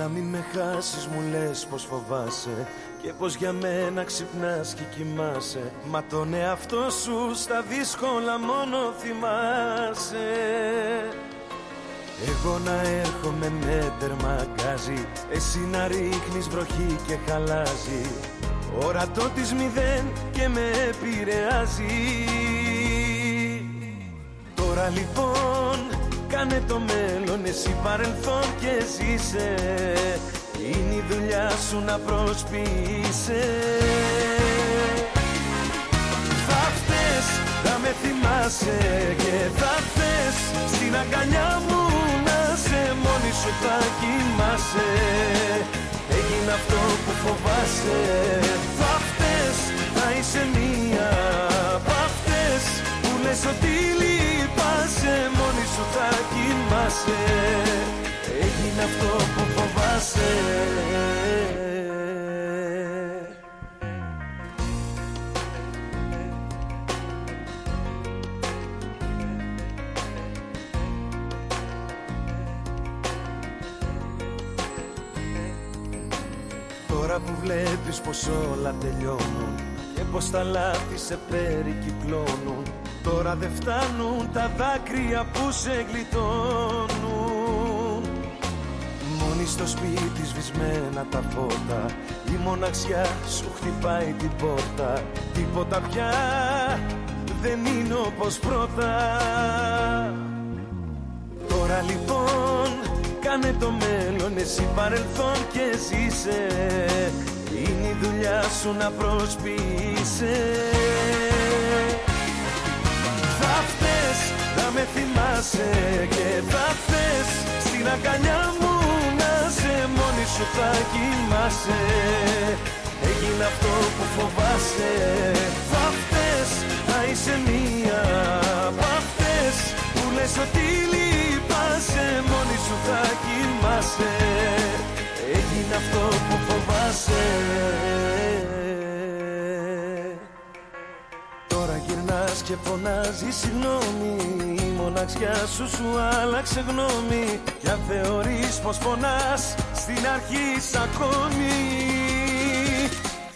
Να μην με χάσεις μου λες πως φοβάσαι Και πως για μένα ξυπνάς και κοιμάσαι. Μα τον εαυτό σου στα δύσκολα μόνο θυμάσαι. Εγώ να έρχομαι με τερμαγκάζι Εσύ να ρίχνεις βροχή και χαλάζει. Ορατό της μηδέν και με επηρεάζει. Τώρα λοιπόν κάνε το μέλλον Εσύ παρελθόν και ζήσε. Είναι η δουλειά σου να προσποιείσαι. Θα φταίς, θα με θυμάσαι και θα θες Στην αγκαλιά μου να σε μόνη σου θα κοιμάσαι. Έγινε αυτό που φοβάσαι. Θα φταίς, θα είσαι μία απ' αυτές Που λες ότι λείπασαι Μόνη σου θα κοιμάσαι. Έγινε αυτό που φοβάσαι. Τώρα που βλέπεις πως όλα τελειώνουν Και πως τα λάθη σε περικυκλώνουν Τώρα δεν φτάνουν τα δάκρυα που σε γλιτώνουν. Μόνη στο σπίτι σβησμένα τα φώτα Η μοναξιά σου χτυπάει την πόρτα. Τίποτα πια δεν είναι όπως πρώτα. Τώρα λοιπόν κάνε το μέλλον εσύ παρελθόν και ζήσε. Είναι η δουλειά σου να προσποιείσαι Θα φταίς, θα με θυμάσαι και θα θες Στην αγκαλιά μου να σε μόνη σου θα κοιμάσαι. Έγινε αυτό που φοβάσαι. Θα φταίς, θα είσαι μία απ' αυτές Που λες ότι λείπασαι Μόνη σου θα κοιμάσαι. Έγινε αυτό που φοβάσαι Τώρα γυρνάς και φωνάζεις συγγνώμη Η μοναξιά σου σου άλλαξε γνώμη. Κι αν θεωρείς πως φωνάς Στην αρχή σ' ακόμη.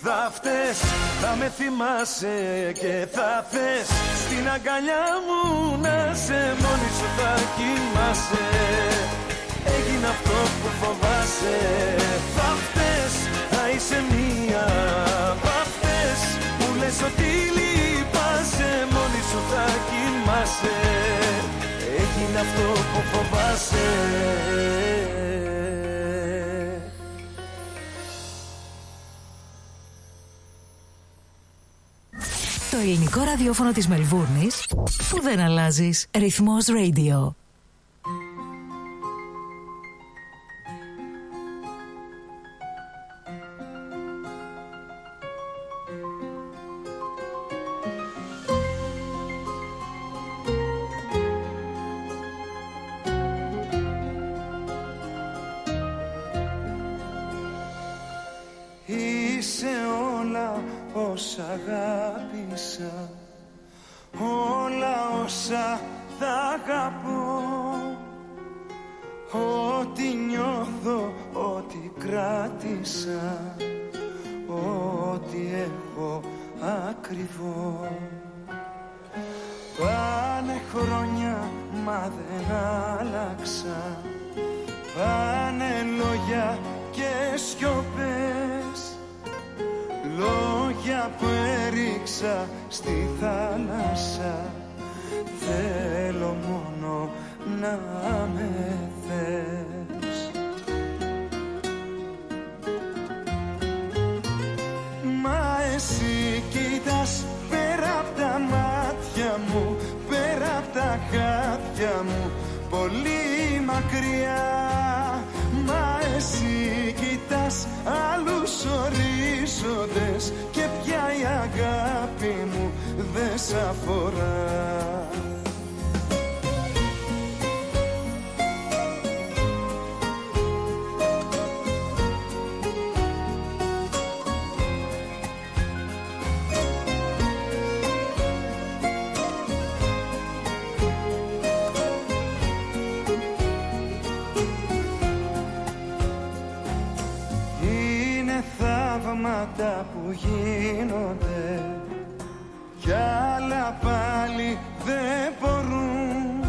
Θα φταίς, θα με θυμάσαι και θα θες Στην αγκαλιά μου να σε μόνη σου θα κοιμάσαι. Έγινε αυτό που φοβάσαι. Θα φταίς, θα είσαι μία απ' αυτές Που λες ότι κοιμάσαι Έγινε αυτό που φοβάσαι Το ελληνικό ραδιόφωνο της Μελβούρνης που δεν αλλάζεις. Ρυθμός Radio. σε όλα όσα αγάπησα Όλα όσα θα αγαπώ. Ό,τι νιώθω, ό,τι κράτησα Ό,τι έχω ακριβώ. Πάνε χρόνια μα δεν άλλαξα. Πάνε λόγια και σιωπές λόγια που έριξα στη θάλασσα. Θέλω μόνο να με θες. Μα εσύ κοιτάς πέρα από τα μάτια μου Πέρα από τα χάτια μου. Πολύ μακριά μας αφορά. Είναι θαύματα που γίνονται πάλι δεν μπορούν.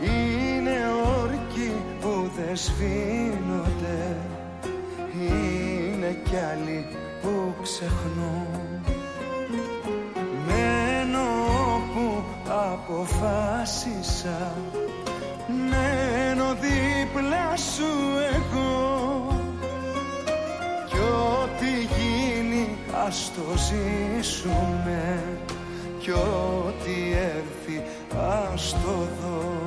Είναι όρκοι που δεν σβήνονται. Είναι κι άλλοι που ξεχνούν. Μένω όπου αποφάσισα. Μένω δίπλα σου εγώ. Κι ό,τι γίνει ας το ζήσουμε κι ό,τι έρθει ας το δω.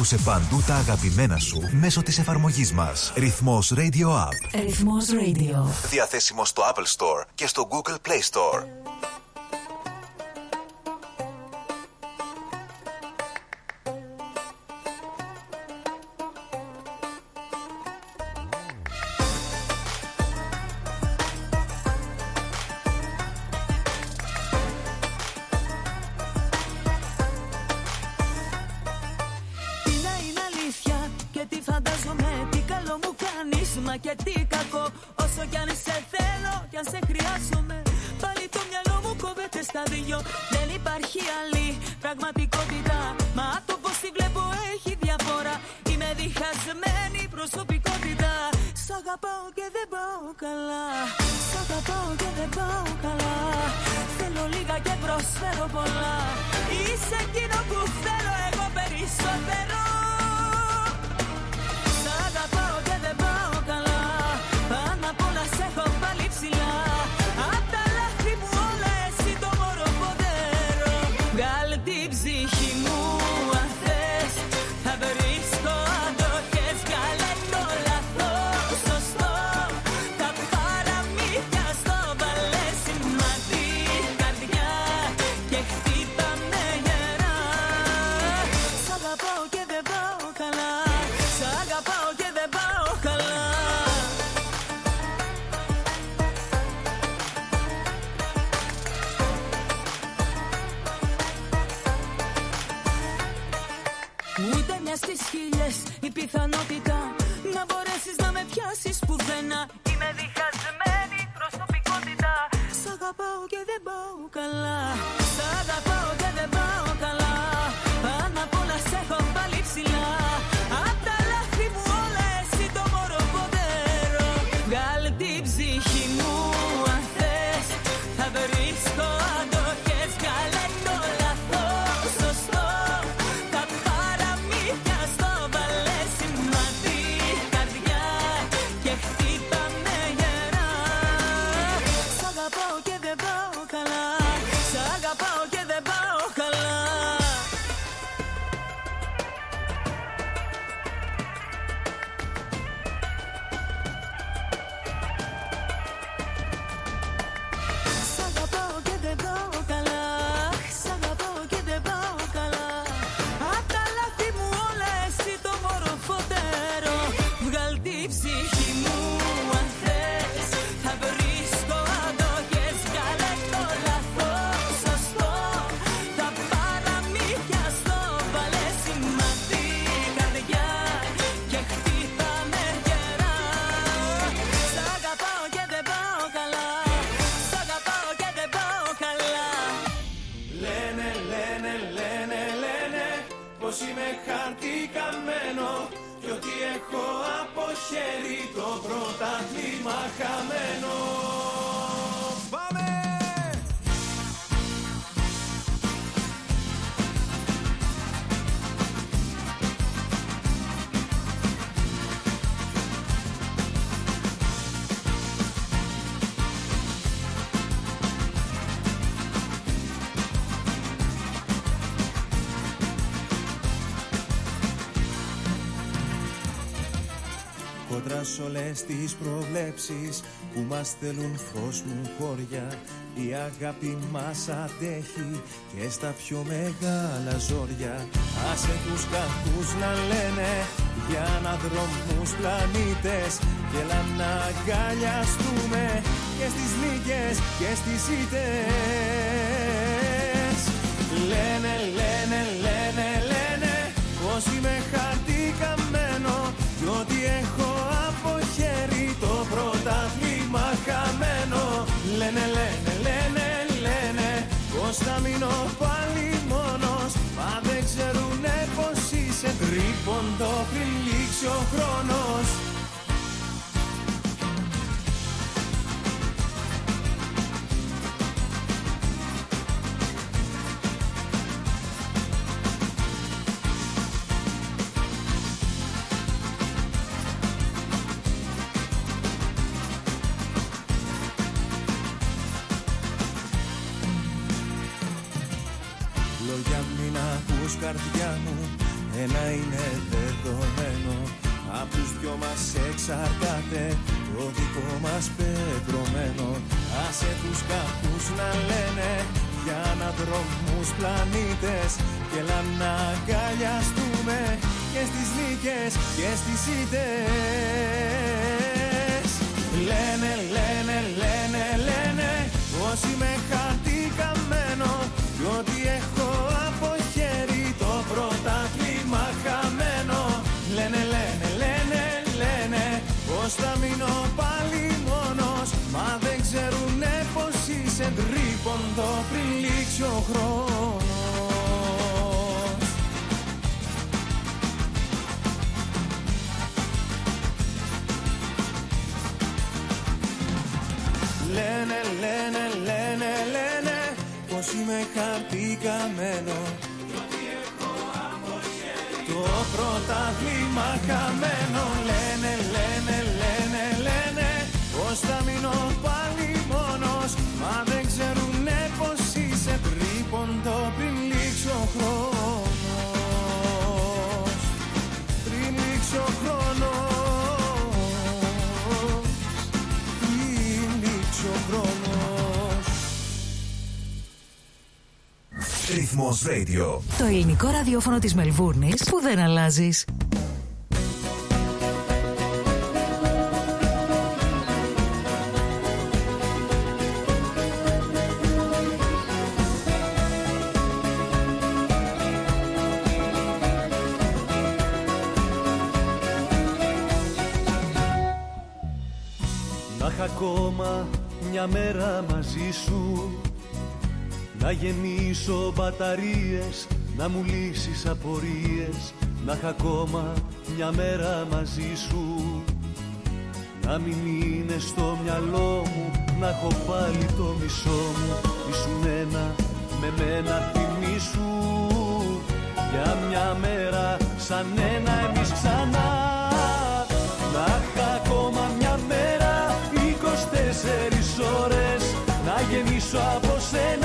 Άκουσε παντού τα αγαπημένα σου μέσω της εφαρμογής μας. Ρυθμός Radio App. Ρυθμός Radio. Διαθέσιμο στο Apple Store και στο Google Play Store. Το πρωτάθλημα όλες τις προβλέψεις που μας στέλνουν φως μου χώρια. Η αγάπη μας αντέχει και στα πιο μεγάλα ζόρια. Άσε τους κακούς να λένε για αναδρόμους πλανήτες και έλα να αγκαλιαστούμε και στις νίκες και στις ήττες Λένε, λένε, λένε, λένε πως είμαι πως θα μείνω πάλι μόνος. Μα δεν ξέρουνε πως είσαι. Τρίποντο πριν λήξει ο χρόνος Ρυθμός Radio. Το ελληνικό ραδιόφωνο της Μελβούρνης που δεν αλλάζεις. Να είχα ακόμα μια μέρα μαζί σου Να γεννήσω μπαταρίες Να μου λύσεις απορίες Να είχα ακόμα μια μέρα μαζί σου. Να μην είναι στο μυαλό μου Να έχω πάλι το μισό μου. Ήσουν ένα με μένα θυμίσου Για μια μέρα σαν ένα εμείς ξανά. Να είχα ακόμα μια μέρα 24 ώρες. Να γεννήσω από σένα Να σου κλέψω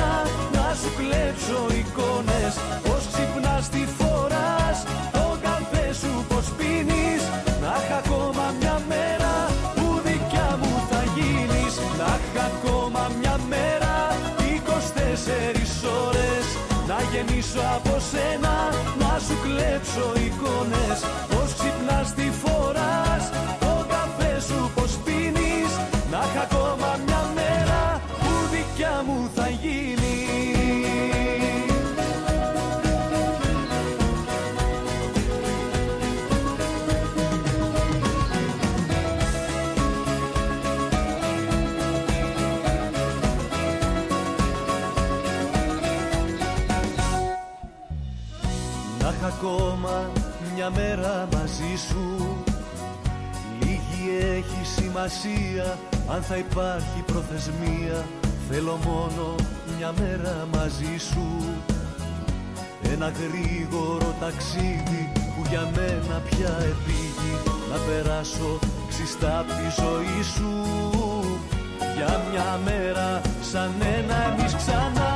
εικόνες Πως ξυπνάς τι φοράς Το καφέ σου πως πίνεις. Να είχα ακόμα μια μέρα Που δικιά μου θα γίνεις. Να είχα ακόμα μια μέρα 24 ώρες. Να γεννήσω από σένα Να σου κλέψω εικόνες. Πως ξυπνάς τι φοράς Το καφέ σου πως πίνεις. Να είχα ακόμα μια μέρα Που δικιά μου θα γίνεις ακόμα μια μέρα μαζί σου. Λίγη έχει σημασία αν θα υπάρχει προθεσμία Θέλω μόνο μια μέρα μαζί σου. Ένα γρήγορο ταξίδι που για μένα πια επίγει Να περάσω ξιστά απ' τη ζωή σου. Για μια μέρα σαν ένα εμείς ξανά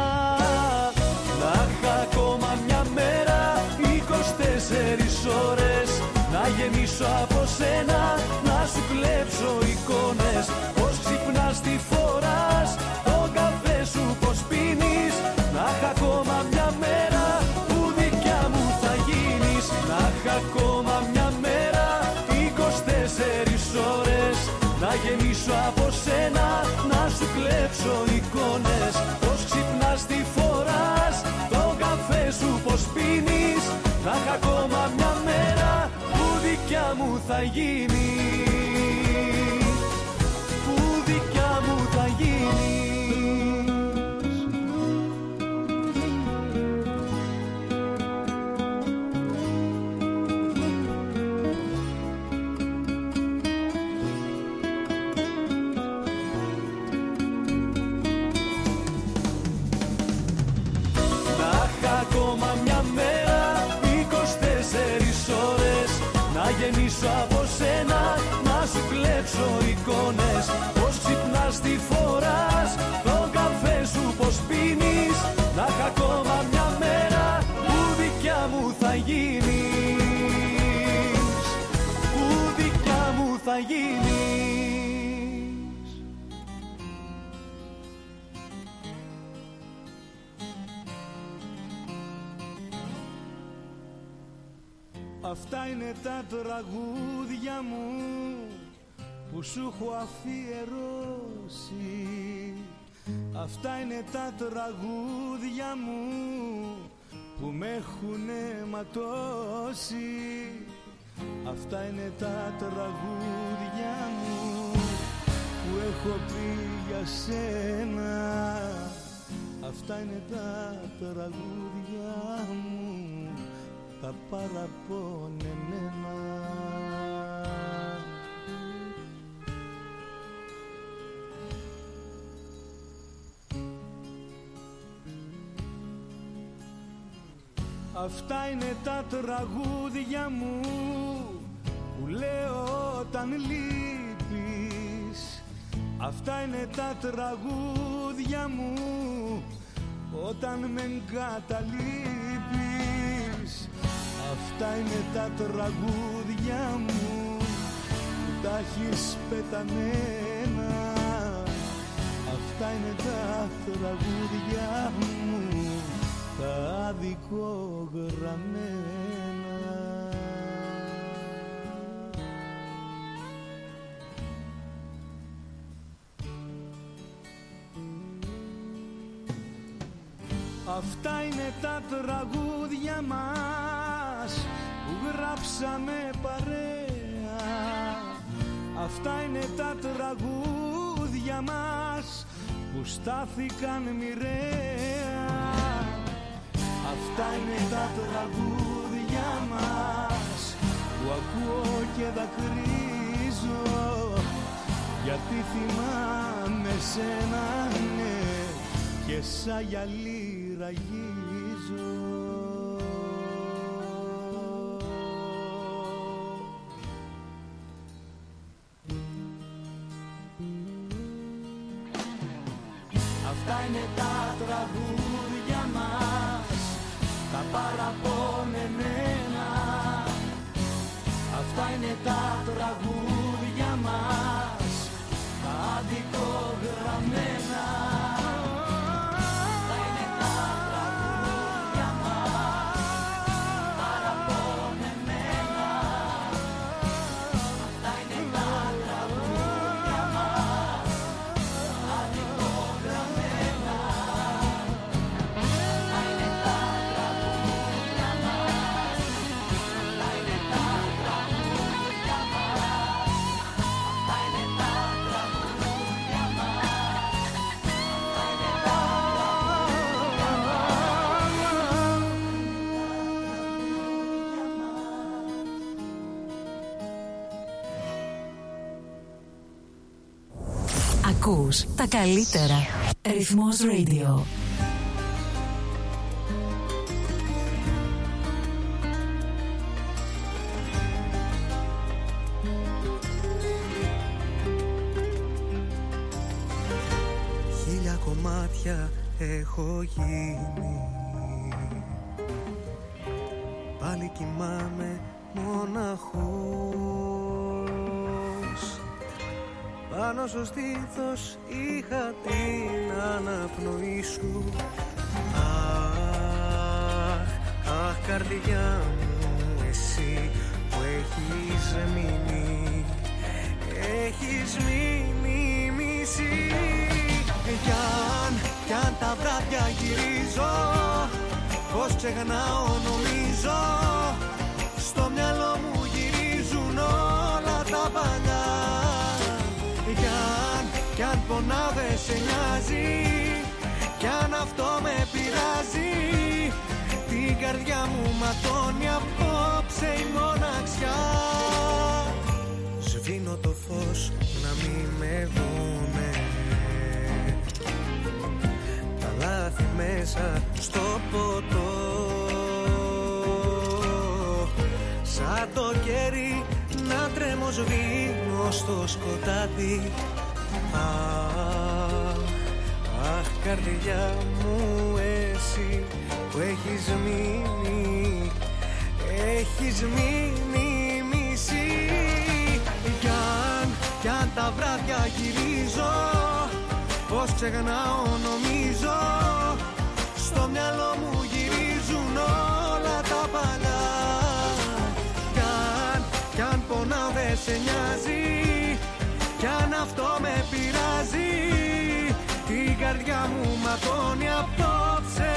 24 ώρες Να γεννήσω από σένα Να σου κλέψω εικόνες. Πως ξυπνάς τη φοράς Το καφέ σου πως πίνεις. Να είχα ακόμα μια μέρα Που δικιά μου θα γίνεις. Να είχα ακόμα μια μέρα 24 ώρες Να γεννήσω από σένα Να σου κλέψω εικόνες. Πως ξυπνάς τη φοράς Το καφέ σου πως πίνεις. Να είχα ακόμα μια μέρα Που δικιά μου θα γίνει Αυτά είναι τα τραγούδια μου που σου έχω αφιερώσει. Αυτά είναι τα τραγούδια μου που με έχουν ματώσει. Αυτά είναι τα τραγούδια μου που έχω πει για σένα. Αυτά είναι τα τραγούδια μου τα παραπονεμένα Αυτά είναι τα τραγούδια μου που λέω όταν λείπεις. Αυτά είναι τα τραγούδια μου όταν με εγκαταλείπεις Αυτά είναι τα τραγούδια μου που τα έχεις πεταμένα. Αυτά είναι τα τραγούδια μου τα αδικογραμμένα Αυτά είναι τα τραγούδια μας που γράψαμε παρέα. Αυτά είναι τα τραγούδια μας που στάθηκαν μοιραία. Αυτά είναι τα τραγούδια μας που ακούω και δακρύζω. Γιατί θυμάμαι σένα ναι και σαν γυαλί ραγίζω Αυτά είναι τα τραγούδια μας τα παραπονεμένα. Αυτά είναι τα τραγούδια τα καλύτερα. Ρυθμός Radio. Ξεχνάω νομίζω. Στο μυαλό μου γυρίζουν όλα τα παλιά. Κι αν, κι αν πονάω δεν σε νοιάζει. Κι αν αυτό με πειράζει. Την καρδιά μου ματώνει απόψε η μοναξιά. Σβήνω το φως να μην με δούνε. Τα λάθη μέσα στο ποτό το κέρι να τρέμω σβήνω στο σκοτάδι. Αχ, αχ καρδιά μου εσύ που έχεις μείνει Έχεις μείνει μισή. Κι αν, κι αν τα βράδια γυρίζω Πως ξεχνάω νομίζω. Στο μυαλό μου γυρίζουν όλα τα παλιά κι αν πονάω δεν σε νοιάζει. Κι αν αυτό με πειράζει Την καρδιά μου ματώνει απόψε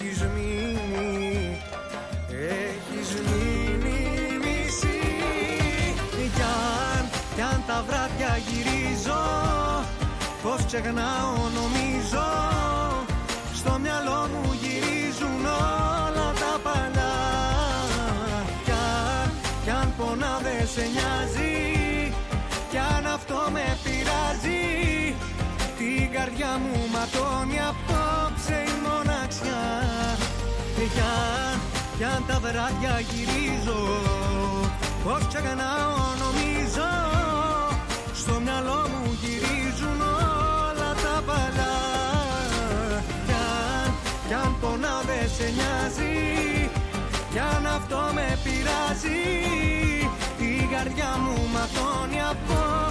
έχεις μείνει Έχεις μείνει μισή. Κι αν, κι αν τα βράδια γυρίζω Πως ξεχνάω νομίζω. Στο μυαλό μου γυρίζουν όλα τα παλιά. Κι αν, κι αν πονάω δεν σε νοιάζει. Κι αν αυτό με πειράζει Την καρδιά μου ματώνει απόψε η μοναξιά Κι αν, κι αν τα βράδια γυρίζω Πως ξεχνάω νομίζω. Στο μυαλό μου γυρίζουν όλα τα παλιά Κι αν, κι αν πονάω δεν σε νοιάζει. Κι αν αυτό με πειράζει Την καρδιά μου ματώνει απόψε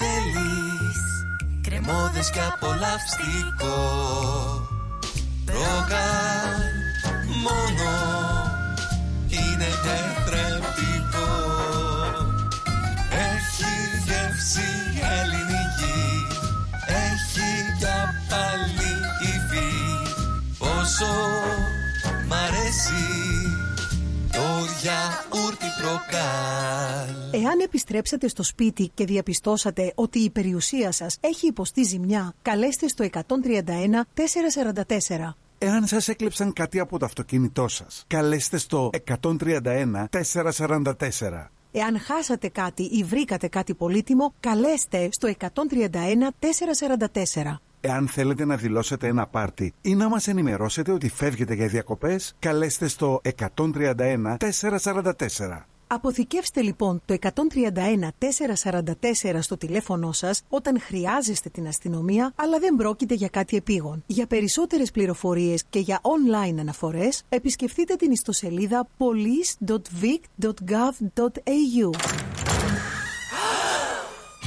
θέλεις Κρεμόδες και απολαυστικό Ρόγαν μόνο Είναι τετρεπτικό Έχει γεύση ελληνική Έχει για πάλι υφή. Πόσο μ' αρέσει Το γιαούρτι προκάλ Εάν επιστρέψατε στο σπίτι και διαπιστώσατε ότι η περιουσία σας έχει υποστεί ζημιά, καλέστε στο 131 444. Εάν σας έκλεψαν κάτι από το αυτοκίνητό σας, καλέστε στο 131 444. Εάν χάσατε κάτι ή βρήκατε κάτι πολύτιμο, καλέστε στο 131 444. Εάν θέλετε να δηλώσετε ένα πάρτι ή να μας ενημερώσετε ότι φεύγετε για διακοπές, καλέστε στο 131 444. Αποθηκεύστε λοιπόν το 131 444 στο τηλέφωνό σας όταν χρειάζεστε την αστυνομία αλλά δεν πρόκειται για κάτι επίγον. Για περισσότερες πληροφορίες και για online αναφορές επισκεφτείτε την ιστοσελίδα police.vic.gov.au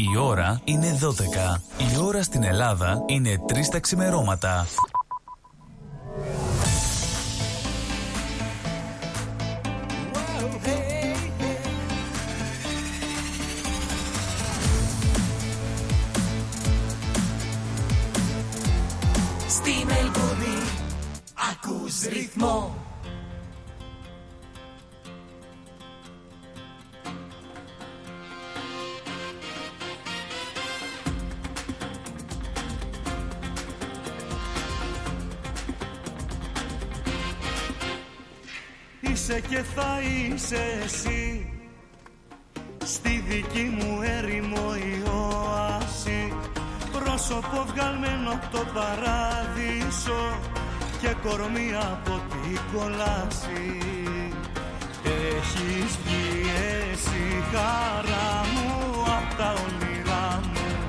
Η ώρα είναι 12. Η ώρα στην Ελλάδα είναι 3 τα ξημερώματα. Στη Μελβούνι ακούς ρυθμό Είσαι και θα είσαι εσύ. Στη δική μου έρημο η οάση Πρόσωπο βγαλμένο από το παράδεισο. Και κορμί από την κολάση Έχεις βγει εσύ χαρά μου απ' τα όνειρα